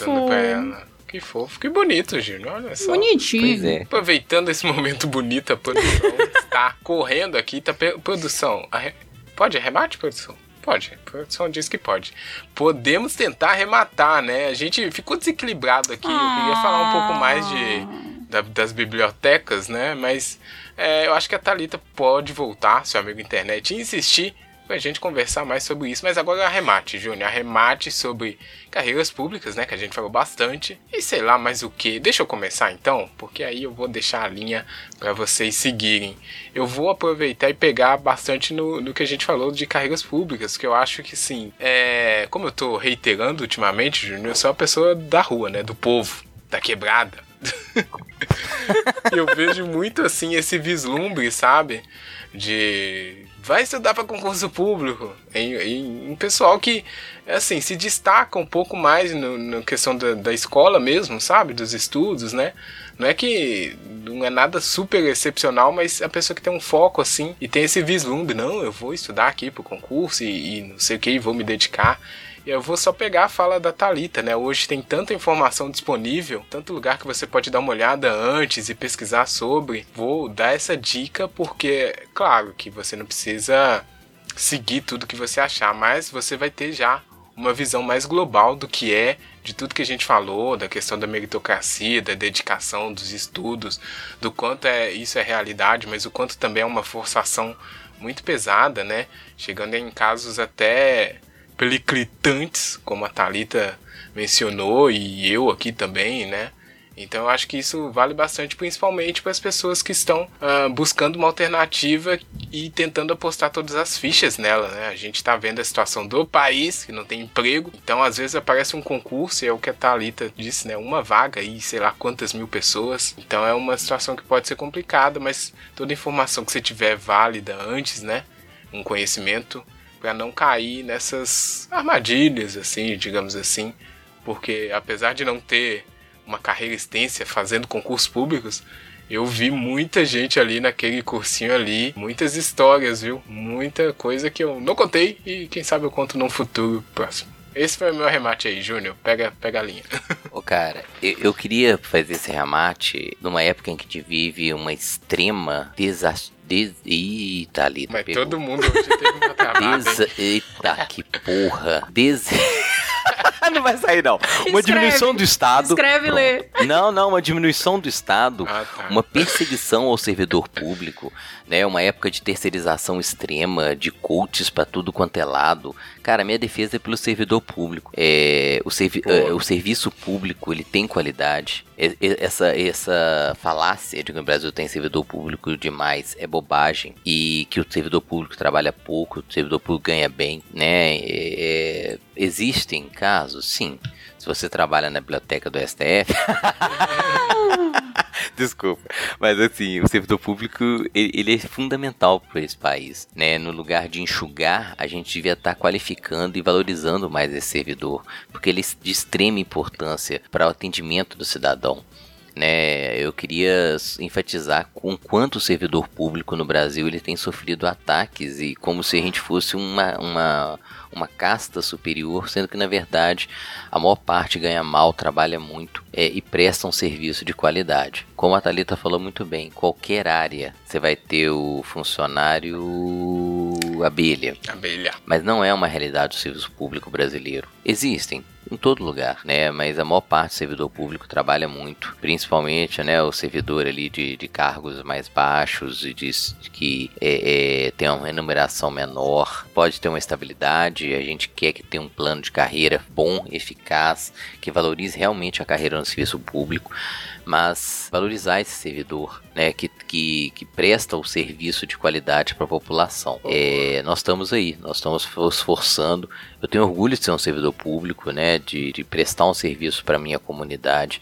Que fofo, que bonito, Gino. Olha só. Bonitinho. É. Aproveitando esse momento bonito, a produção está correndo aqui. Tá produção, arre... pode arremate, produção? Pode, a produção diz que pode. Podemos tentar arrematar, né? A gente ficou desequilibrado aqui. Eu queria falar um pouco mais de da, das bibliotecas, né? Mas é, eu acho que a Talita pode voltar, seu amigo internet, e insistir pra gente conversar mais sobre isso. Mas agora arremate, Júnior. Arremate sobre carreiras públicas, né? Que a gente falou bastante. E sei lá mais o que. Deixa eu começar então, porque aí eu vou deixar a linha para vocês seguirem. Eu vou aproveitar e pegar bastante no, no que a gente falou de carreiras públicas, que eu acho que sim. É, como eu tô reiterando ultimamente, Júnior, eu sou uma pessoa da rua, né? Do povo, da quebrada eu vejo muito assim esse vislumbre, sabe? De vai estudar para concurso público. Em, um pessoal que, assim, se destaca um pouco mais na questão da, da escola mesmo, sabe? Dos estudos, né? Não é que não é nada super excepcional, mas a pessoa que tem um foco assim e tem esse vislumbre, não, eu vou estudar aqui pro concurso e, e não sei o que, vou me dedicar. Eu vou só pegar a fala da Talita, né? Hoje tem tanta informação disponível, tanto lugar que você pode dar uma olhada antes e pesquisar sobre. Vou dar essa dica porque, claro, que você não precisa seguir tudo que você achar, mas você vai ter já uma visão mais global do que é de tudo que a gente falou, da questão da meritocracia, da dedicação dos estudos, do quanto é isso é realidade, mas o quanto também é uma forçação muito pesada, né? Chegando em casos até periclitantes, como a Talita mencionou e eu aqui também, né? Então eu acho que isso vale bastante, principalmente para as pessoas que estão uh, buscando uma alternativa e tentando apostar todas as fichas nela. Né? A gente está vendo a situação do país que não tem emprego, então às vezes aparece um concurso e é o que a Thalita disse, né? Uma vaga e sei lá quantas mil pessoas. Então é uma situação que pode ser complicada, mas toda informação que você tiver válida antes, né? Um conhecimento para não cair nessas armadilhas, assim, digamos assim, porque apesar de não ter uma carreira extensa fazendo concursos públicos, eu vi muita gente ali naquele cursinho ali, muitas histórias, viu? Muita coisa que eu não contei e quem sabe eu conto num futuro próximo. Esse foi o meu remate aí, Júnior. Pega, pega a linha. Ô, cara, eu, eu, queria fazer esse remate numa época em que a gente vive uma extrema desastre. Des... Eita, ali. Mas pegou. todo mundo hoje teve uma travada, Des... Eita, que porra. Des... não vai sair, não. Uma escreve, diminuição do Estado. Escreve e lê. Não, não, uma diminuição do Estado, ah, tá. uma perseguição ao servidor público, né? Uma época de terceirização extrema, de coaches para tudo quanto é lado. Cara, minha defesa é pelo servidor público. É, o, servi é, o serviço público, ele tem qualidade. Essa, essa falácia de que o Brasil tem servidor público demais é bobagem. E que o servidor público trabalha pouco, o servidor público ganha bem, né? É, existem casos, sim. Se você trabalha na biblioteca do STF. Desculpa. Mas assim, o servidor público, ele, ele é fundamental para esse país. Né? No lugar de enxugar, a gente devia estar tá qualificando e valorizando mais esse servidor. Porque ele é de extrema importância para o atendimento do cidadão. Né, eu queria enfatizar com quanto o servidor público no Brasil ele tem sofrido ataques e como se a gente fosse uma, uma, uma casta superior, sendo que na verdade a maior parte ganha mal, trabalha muito é, e presta um serviço de qualidade. Como a Thalita falou muito bem, qualquer área você vai ter o funcionário abelha. Abelha. Mas não é uma realidade do serviço público brasileiro. Existem, em todo lugar, né? Mas a maior parte do servidor público trabalha muito, principalmente, né, o servidor ali de, de cargos mais baixos e de, de que é, é, tem uma remuneração menor, pode ter uma estabilidade. A gente quer que tenha um plano de carreira bom, eficaz, que valorize realmente a carreira no serviço público mas valorizar esse servidor, né, que, que, que presta o serviço de qualidade para a população. É, nós estamos aí, nós estamos esforçando. Eu tenho orgulho de ser um servidor público, né, de, de prestar um serviço para minha comunidade.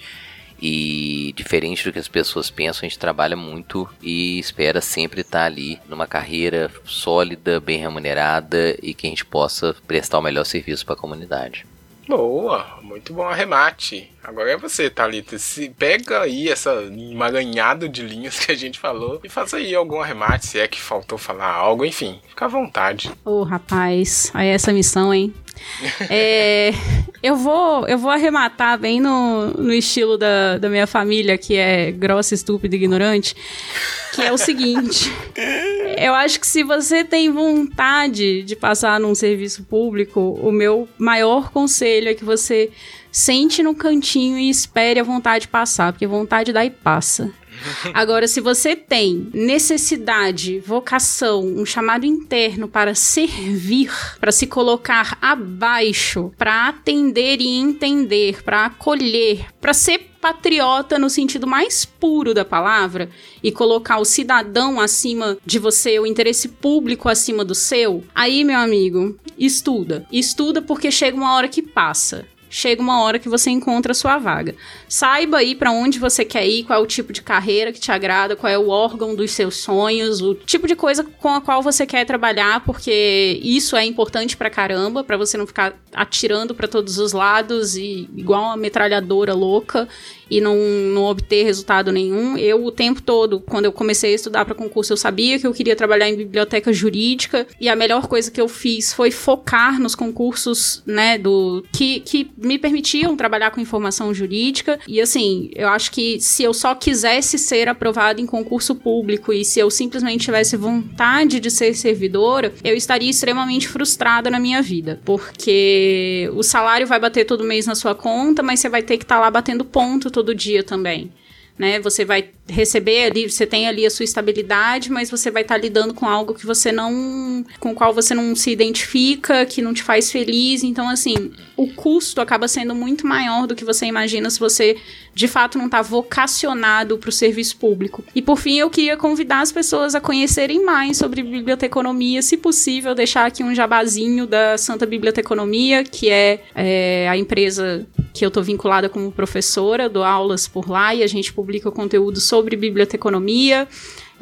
E diferente do que as pessoas pensam, a gente trabalha muito e espera sempre estar ali numa carreira sólida, bem remunerada e que a gente possa prestar o melhor serviço para a comunidade. Boa, muito bom arremate. Agora é você, Thalita. Se pega aí essa emaranhado de linhas que a gente falou e faça aí algum arremate, se é que faltou falar algo, enfim, fica à vontade. Ô, oh, rapaz, aí é essa missão, hein? É, eu vou eu vou arrematar bem no, no estilo da, da minha família, que é grossa, estúpida e ignorante, que é o seguinte. eu acho que se você tem vontade de passar num serviço público, o meu maior conselho é que você sente no cantinho e espere a vontade passar, porque vontade dá e passa. Agora, se você tem necessidade, vocação, um chamado interno para servir, para se colocar abaixo, para atender e entender, para acolher, para ser patriota no sentido mais puro da palavra e colocar o cidadão acima de você, o interesse público acima do seu, aí, meu amigo, estuda. Estuda porque chega uma hora que passa chega uma hora que você encontra a sua vaga. Saiba aí para onde você quer ir, qual é o tipo de carreira que te agrada, qual é o órgão dos seus sonhos, o tipo de coisa com a qual você quer trabalhar, porque isso é importante pra caramba, para você não ficar atirando para todos os lados e igual uma metralhadora louca e não, não obter resultado nenhum. Eu, o tempo todo, quando eu comecei a estudar para concurso, eu sabia que eu queria trabalhar em biblioteca jurídica e a melhor coisa que eu fiz foi focar nos concursos, né, do que, que me permitiam trabalhar com informação jurídica. E assim, eu acho que se eu só quisesse ser aprovado em concurso público e se eu simplesmente tivesse vontade de ser servidora, eu estaria extremamente frustrada na minha vida, porque o salário vai bater todo mês na sua conta, mas você vai ter que estar tá lá batendo ponto todo dia também. Né? Você vai receber ali, você tem ali a sua estabilidade, mas você vai estar tá lidando com algo que você não. com o qual você não se identifica, que não te faz feliz. Então, assim, o custo acaba sendo muito maior do que você imagina se você de fato não está vocacionado para o serviço público. E por fim, eu queria convidar as pessoas a conhecerem mais sobre biblioteconomia, se possível, deixar aqui um jabazinho da Santa Biblioteconomia, que é, é a empresa que eu estou vinculada como professora, dou aulas por lá e a gente publica conteúdo sobre biblioteconomia.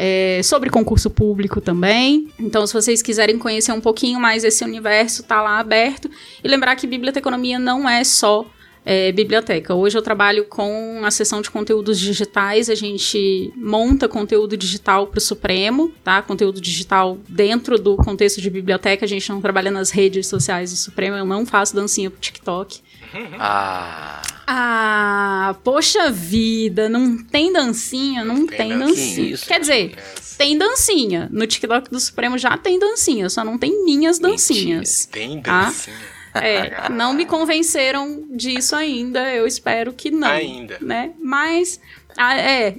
É, sobre concurso público também. Então, se vocês quiserem conhecer um pouquinho mais esse universo, tá lá aberto. E lembrar que biblioteconomia não é só é, biblioteca. Hoje eu trabalho com a seção de conteúdos digitais, a gente monta conteúdo digital para o Supremo, tá? Conteúdo digital dentro do contexto de biblioteca, a gente não trabalha nas redes sociais do Supremo, eu não faço dancinha pro TikTok. Ah. Ah, poxa vida, não tem dancinha? Não, não tem, tem dancinha. Quer dizer, tem dancinha. No TikTok do Supremo já tem dancinha, só não tem minhas dancinhas. Mentira, tem dancinha. Ah? É, não me convenceram disso ainda. Eu espero que não. Ainda. Né? Mas, ah, é,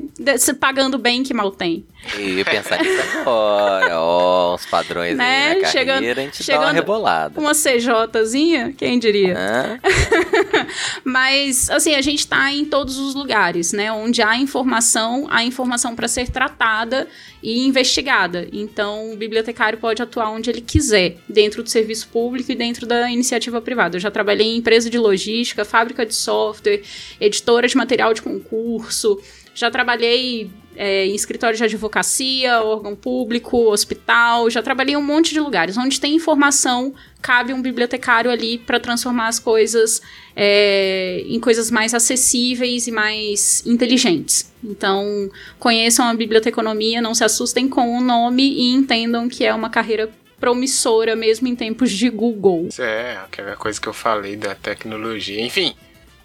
pagando bem que mal tem. Ia pensar nisso agora. Ó, os padrões né? aí na carreira, chegando, a gente chegando dá uma rebolada. Uma CJzinha, quem diria? Mas, assim, a gente tá em todos os lugares, né? Onde há informação, há informação para ser tratada e investigada. Então, o bibliotecário pode atuar onde ele quiser, dentro do serviço público e dentro da iniciativa privada. Eu já trabalhei em empresa de logística, fábrica de software, editora de material de concurso, já trabalhei é, em escritório de advocacia, órgão público, hospital, já trabalhei em um monte de lugares. Onde tem informação, cabe um bibliotecário ali para transformar as coisas é, em coisas mais acessíveis e mais inteligentes. Então, conheçam a biblioteconomia, não se assustem com o nome e entendam que é uma carreira promissora mesmo em tempos de Google. É, aquela coisa que eu falei da tecnologia. Enfim,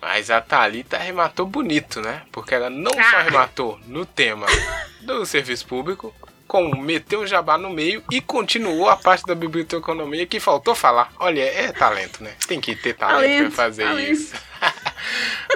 mas a Thalita arrematou bonito, né? Porque ela não só ah. arrematou no tema do serviço público, com meter o jabá no meio e continuou a parte da biblioteconomia que faltou falar. Olha, é talento, né? Tem que ter talento, talento pra fazer talento. isso.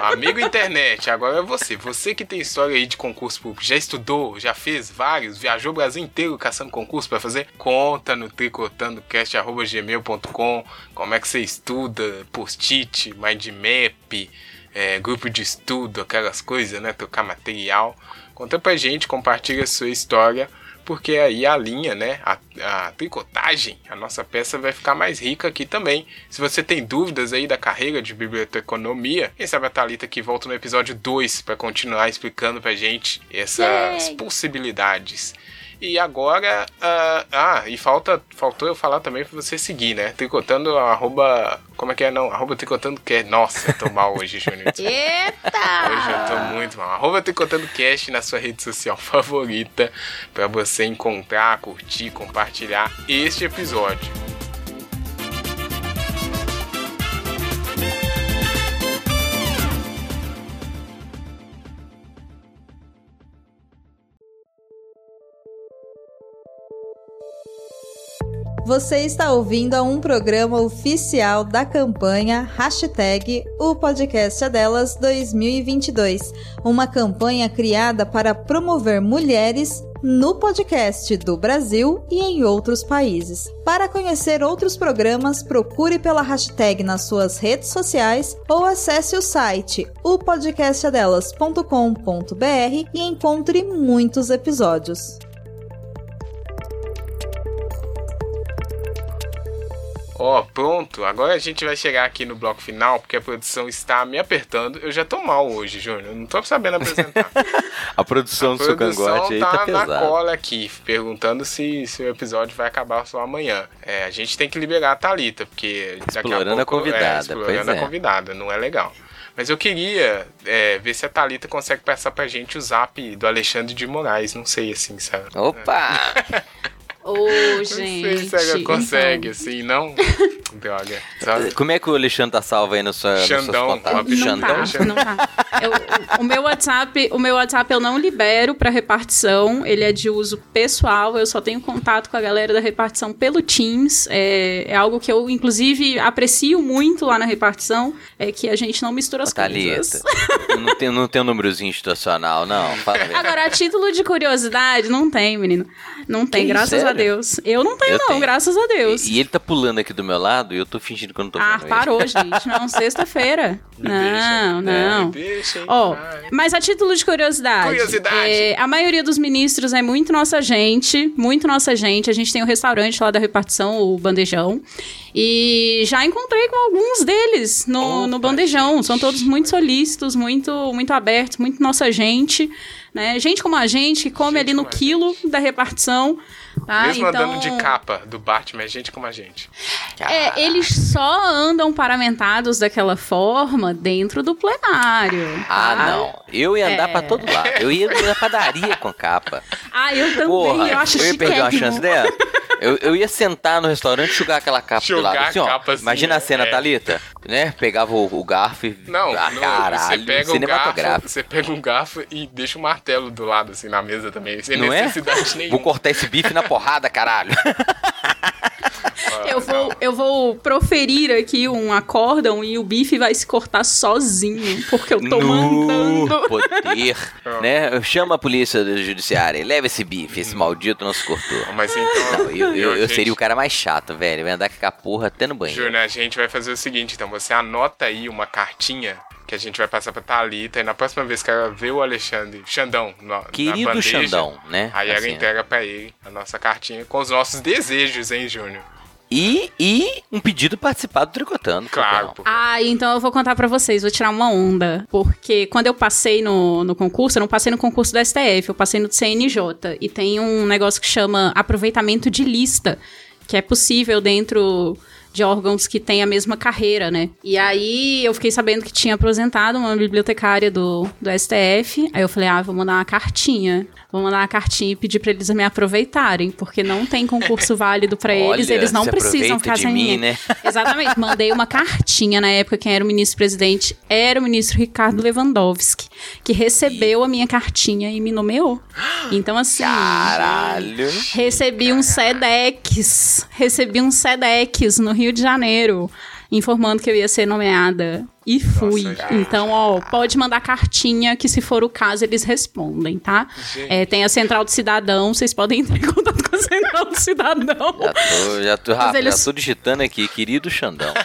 Amigo internet, agora é você. Você que tem história aí de concurso público, já estudou, já fez vários, viajou o Brasil inteiro caçando concurso para fazer? Conta no tricotandocast.gmail.com como é que você estuda, post-it, mindmap, é, grupo de estudo, aquelas coisas, né? Trocar material. Conta pra gente, compartilha a sua história porque aí a linha, né, a, a, tricotagem, a nossa peça vai ficar mais rica aqui também. Se você tem dúvidas aí da carreira de biblioteconomia, quem sabe a Thalita que volta no episódio 2 para continuar explicando pra gente essas possibilidades. E agora, uh, ah, e falta, faltou eu falar também pra você seguir, né? Tricotando arroba, como é que é não? Arroba tricotando que Nossa, eu tô mal hoje, Júnior. Eita! Hoje eu tô muito mal. Arroba tricotando cast na sua rede social favorita para você encontrar, curtir, compartilhar este episódio. Você está ouvindo a um programa oficial da campanha Hashtag O Podcast é Delas 2022, uma campanha criada para promover mulheres no podcast do Brasil e em outros países. Para conhecer outros programas, procure pela hashtag nas suas redes sociais ou acesse o site opodcastadelas.com.br e encontre muitos episódios. Ó, oh, pronto. Agora a gente vai chegar aqui no bloco final, porque a produção está me apertando. Eu já tô mal hoje, Júnior. Não tô sabendo apresentar. a produção a do seu cangote aí tá, tá na cola aqui, perguntando se, se o episódio vai acabar só amanhã. É, a gente tem que liberar a Thalita, porque explorando a, pouco, a convidada. É, explorando a é. convidada, não é legal. Mas eu queria é, ver se a Thalita consegue passar pra gente o zap do Alexandre de Moraes. Não sei assim, sabe? Opa! Ô, oh, gente. Não sei se ela consegue, então... assim, não. Droga. Sabe? Como é que o Alexandre tá salvo aí no seu Xandão, Xandão? Tá, não tá. Eu, o, meu WhatsApp, o meu WhatsApp eu não libero para repartição, ele é de uso pessoal, eu só tenho contato com a galera da repartição pelo Teams. É, é algo que eu, inclusive, aprecio muito lá na repartição, é que a gente não mistura as Thalita, coisas. não tem, não tem um númerozinho institucional, não? Agora, a título de curiosidade, não tem, menino. Não tem, que graças a Deus. Eu não tenho, eu não, tenho. graças a Deus. E, e, ele tá pulando aqui do meu lado e eu tô fingindo que eu não tô Ah, parou, gente. Não, sexta-feira. não, não. Ó, oh, mas a título de curiosidade. Curiosidade. É, a maioria dos ministros é muito nossa gente, muito nossa gente. A gente tem um restaurante lá da repartição, o Bandejão. E já encontrei com alguns deles no, Opa, no Bandejão. Gente. São todos muito solícitos, muito, muito abertos, muito nossa gente. Né? Gente como a gente, que come gente ali no quilo gente. da repartição. Tá? Mesmo então... andando de capa do Batman, é gente como a gente. É, eles só andam paramentados daquela forma dentro do plenário. Ah, tá? não. Eu ia andar é... pra todo lado. Eu ia na padaria com capa. Ah, eu também. Porra, eu acho Eu ia perder uma chance dela. Eu, eu ia sentar no restaurante e jogar aquela capa jogar do lado. Assim, ó, assim, imagina a cena, é. Thalita, né? Pegava o, o garfo e. Não, ah, não caralho, você pega o garfo, Você pega um garfo e deixa o um martelo do lado, assim, na mesa também. Sem não é? necessidade é? nenhuma. Vou cortar esse bife na porrada, caralho. eu, vou, eu vou proferir aqui um acórdão e o bife vai se cortar sozinho, porque eu tô no mandando. poder, né? Chama a polícia judiciária e leva esse bife, esse maldito não se cortou. Mas então... Não, eu, eu, eu seria o cara mais chato, velho. Vai andar com a porra até no banheiro. Júnior, a gente vai fazer o seguinte, então. Você anota aí uma cartinha que a gente vai passar pra Thalita e na próxima vez que ela vê o Alexandre, Xandão, no, Querido na bandeja, Xandão, né? Aí assim, ela entrega pra ele a nossa cartinha com os nossos desejos, hein, Júnior? E, e um pedido participado Tricotando. Claro. Ah, então eu vou contar para vocês, vou tirar uma onda. Porque quando eu passei no, no concurso, eu não passei no concurso do STF, eu passei no CNJ. E tem um negócio que chama aproveitamento de lista, que é possível dentro de órgãos que têm a mesma carreira, né? E aí eu fiquei sabendo que tinha aposentado uma bibliotecária do, do STF. Aí eu falei, ah, vou mandar uma cartinha. Vou mandar uma cartinha e pedir pra eles me aproveitarem, porque não tem concurso válido para eles, eles não precisam ficar sem mim. Né? Exatamente. Mandei uma cartinha na época, quem era o ministro-presidente era o ministro Ricardo Lewandowski, que recebeu a minha cartinha e me nomeou. Então, assim. Caralho! Recebi um SEDEX. Recebi um SEDEX no Rio de Janeiro informando que eu ia ser nomeada. E fui. Nossa, então, ó, pode mandar cartinha que, se for o caso, eles respondem, tá? É, tem a Central do Cidadão, vocês podem entrar em contato com a Central do Cidadão. Já tô, já tô, rápido, eles... já tô digitando aqui, querido Xandão.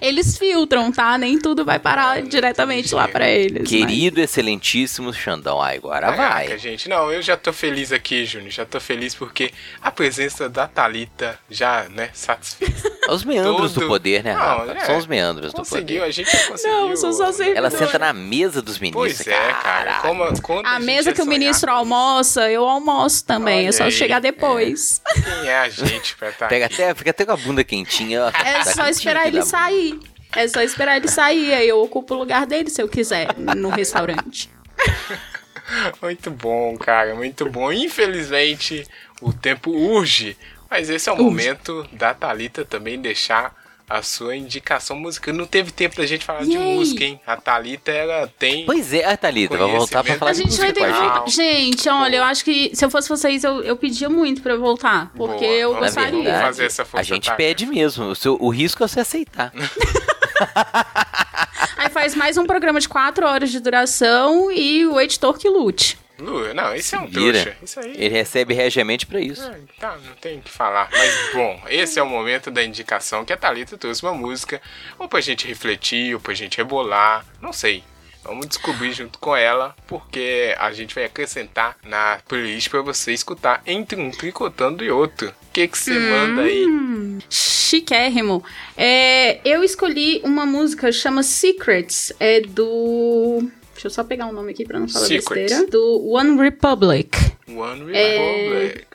eles filtram, tá? Nem tudo vai parar diretamente lá para eles. Querido, mas... excelentíssimo Xandão. Ah, agora Caraca, vai. gente. Não, eu já tô feliz aqui, Júnior. Já tô feliz porque a presença da Talita já, né, satisfez. Os meandros Todo... do poder, né, Não, é, São os meandros do poder. A gente conseguiu. Não, são só sempre Ela senta na mesa dos ministros. Pois é, cara. Como, a, a mesa que o ministro almoça, eu almoço também. Olha é só aí, chegar depois. É. Quem é a gente pra estar tá Pega até, Fica até com a bunda quentinha. É tá só esperar ele sair. É só esperar ele sair, aí eu ocupo o lugar dele se eu quiser, no restaurante. muito bom, cara, muito bom. Infelizmente, o tempo urge, mas esse é o momento da Talita também deixar a sua indicação musical. Não teve tempo da gente falar e de música, hein? A Thalita, ela tem. Pois é, a Thalita, vai voltar pra falar a de gente música. Vai ter... Gente, olha, eu acho que se eu fosse vocês, eu, eu pedia muito pra eu voltar. Porque Boa, eu gostaria. Verdade, fazer essa força A gente pede mesmo. O, seu, o risco é você aceitar. Aí faz mais um programa de quatro horas de duração e o editor que lute. Não, isso é um trouxa. Isso aí. Ele recebe regiamente para isso. É, tá, não tem o que falar. Mas, bom, esse é o momento da indicação que a Thalita trouxe uma música, ou pra gente refletir, ou pra gente rebolar, não sei. Vamos descobrir junto com ela, porque a gente vai acrescentar na playlist para você escutar entre um tricotando e outro. O que que você hum, manda aí? Chiquérrimo. É, eu escolhi uma música chama Secrets, é do Deixa eu só pegar um nome aqui pra não falar Secrets. besteira. Do One Republic. One é, Republic.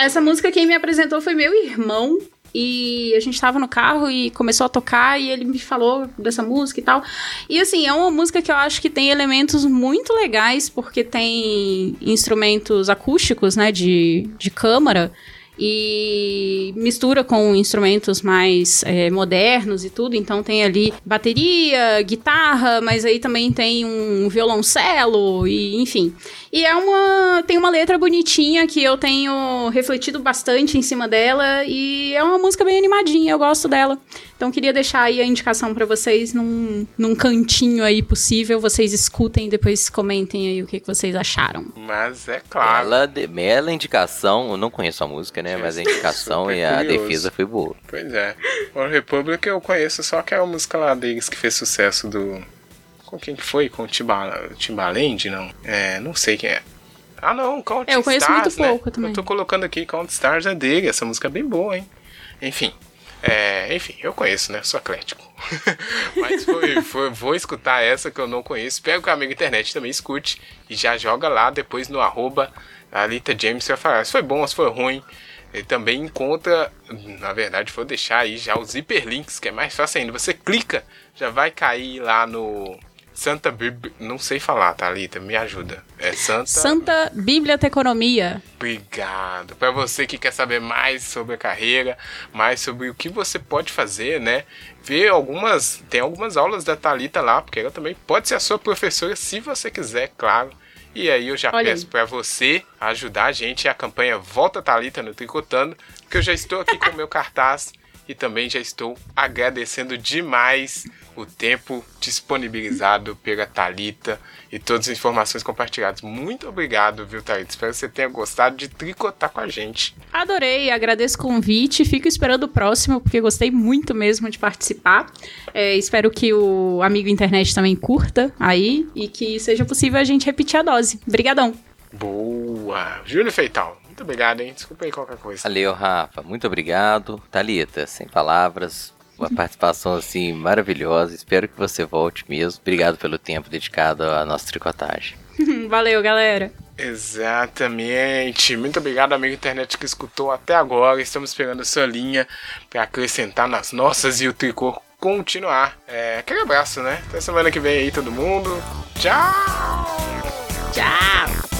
É... Essa música quem me apresentou foi meu irmão. E a gente tava no carro e começou a tocar e ele me falou dessa música e tal. E assim, é uma música que eu acho que tem elementos muito legais, porque tem instrumentos acústicos, né, de, de câmara e mistura com instrumentos mais é, modernos e tudo. Então tem ali bateria, guitarra, mas aí também tem um violoncelo e enfim. E é uma tem uma letra bonitinha que eu tenho refletido bastante em cima dela e é uma música bem animadinha, eu gosto dela. Então queria deixar aí a indicação para vocês num, num cantinho aí possível, vocês escutem e depois comentem aí o que, que vocês acharam. Mas é claro. Ela, bela indicação, eu não conheço a música, né? Mas a indicação e a defesa foi boa. Pois é. O Republic eu conheço só aquela música lá deles que fez sucesso do. Com quem que foi? Com o Timbaland? Não. É, não sei quem é. Ah, não, Count Eu conheço Stars, muito né? pouco também. Eu tô colocando aqui Count Stars é dele. Essa música é bem boa, hein? Enfim. É, enfim, eu conheço, né? Sou atlético. Mas foi, foi, vou escutar essa que eu não conheço. Pega o amigo internet também, escute. E já joga lá depois no arroba Alita James. Vai falar se foi bom, se foi ruim. Ele também encontra, na verdade, vou deixar aí já os hiperlinks, que é mais fácil ainda. Você clica, já vai cair lá no Santa Bíblia. Não sei falar, Thalita, me ajuda. É Santa. Santa Biblioteconomia. Obrigado. Para você que quer saber mais sobre a carreira, mais sobre o que você pode fazer, né? Ver algumas. Tem algumas aulas da Thalita lá, porque ela também pode ser a sua professora se você quiser, claro. E aí eu já Olha peço para você ajudar a gente a campanha Volta Talita no Tricotando, que eu já estou aqui com o meu cartaz e também já estou agradecendo demais o tempo disponibilizado pela Talita e todas as informações compartilhadas. Muito obrigado, viu, Talita? Espero que você tenha gostado de tricotar com a gente. Adorei, agradeço o convite, fico esperando o próximo, porque gostei muito mesmo de participar. É, espero que o amigo internet também curta aí e que seja possível a gente repetir a dose. Obrigadão. Boa! Júlio Feital, muito obrigado, hein? Desculpa aí qualquer coisa. Valeu, Rafa. Muito obrigado. Talita, sem palavras. Uma participação assim maravilhosa. Espero que você volte mesmo. Obrigado pelo tempo dedicado à nossa tricotagem. Valeu, galera. Exatamente. Muito obrigado, amigo internet que escutou até agora. Estamos esperando a sua linha para acrescentar nas nossas e o tricô continuar. É, aquele abraço, né? Até semana que vem aí, todo mundo. Tchau! Tchau!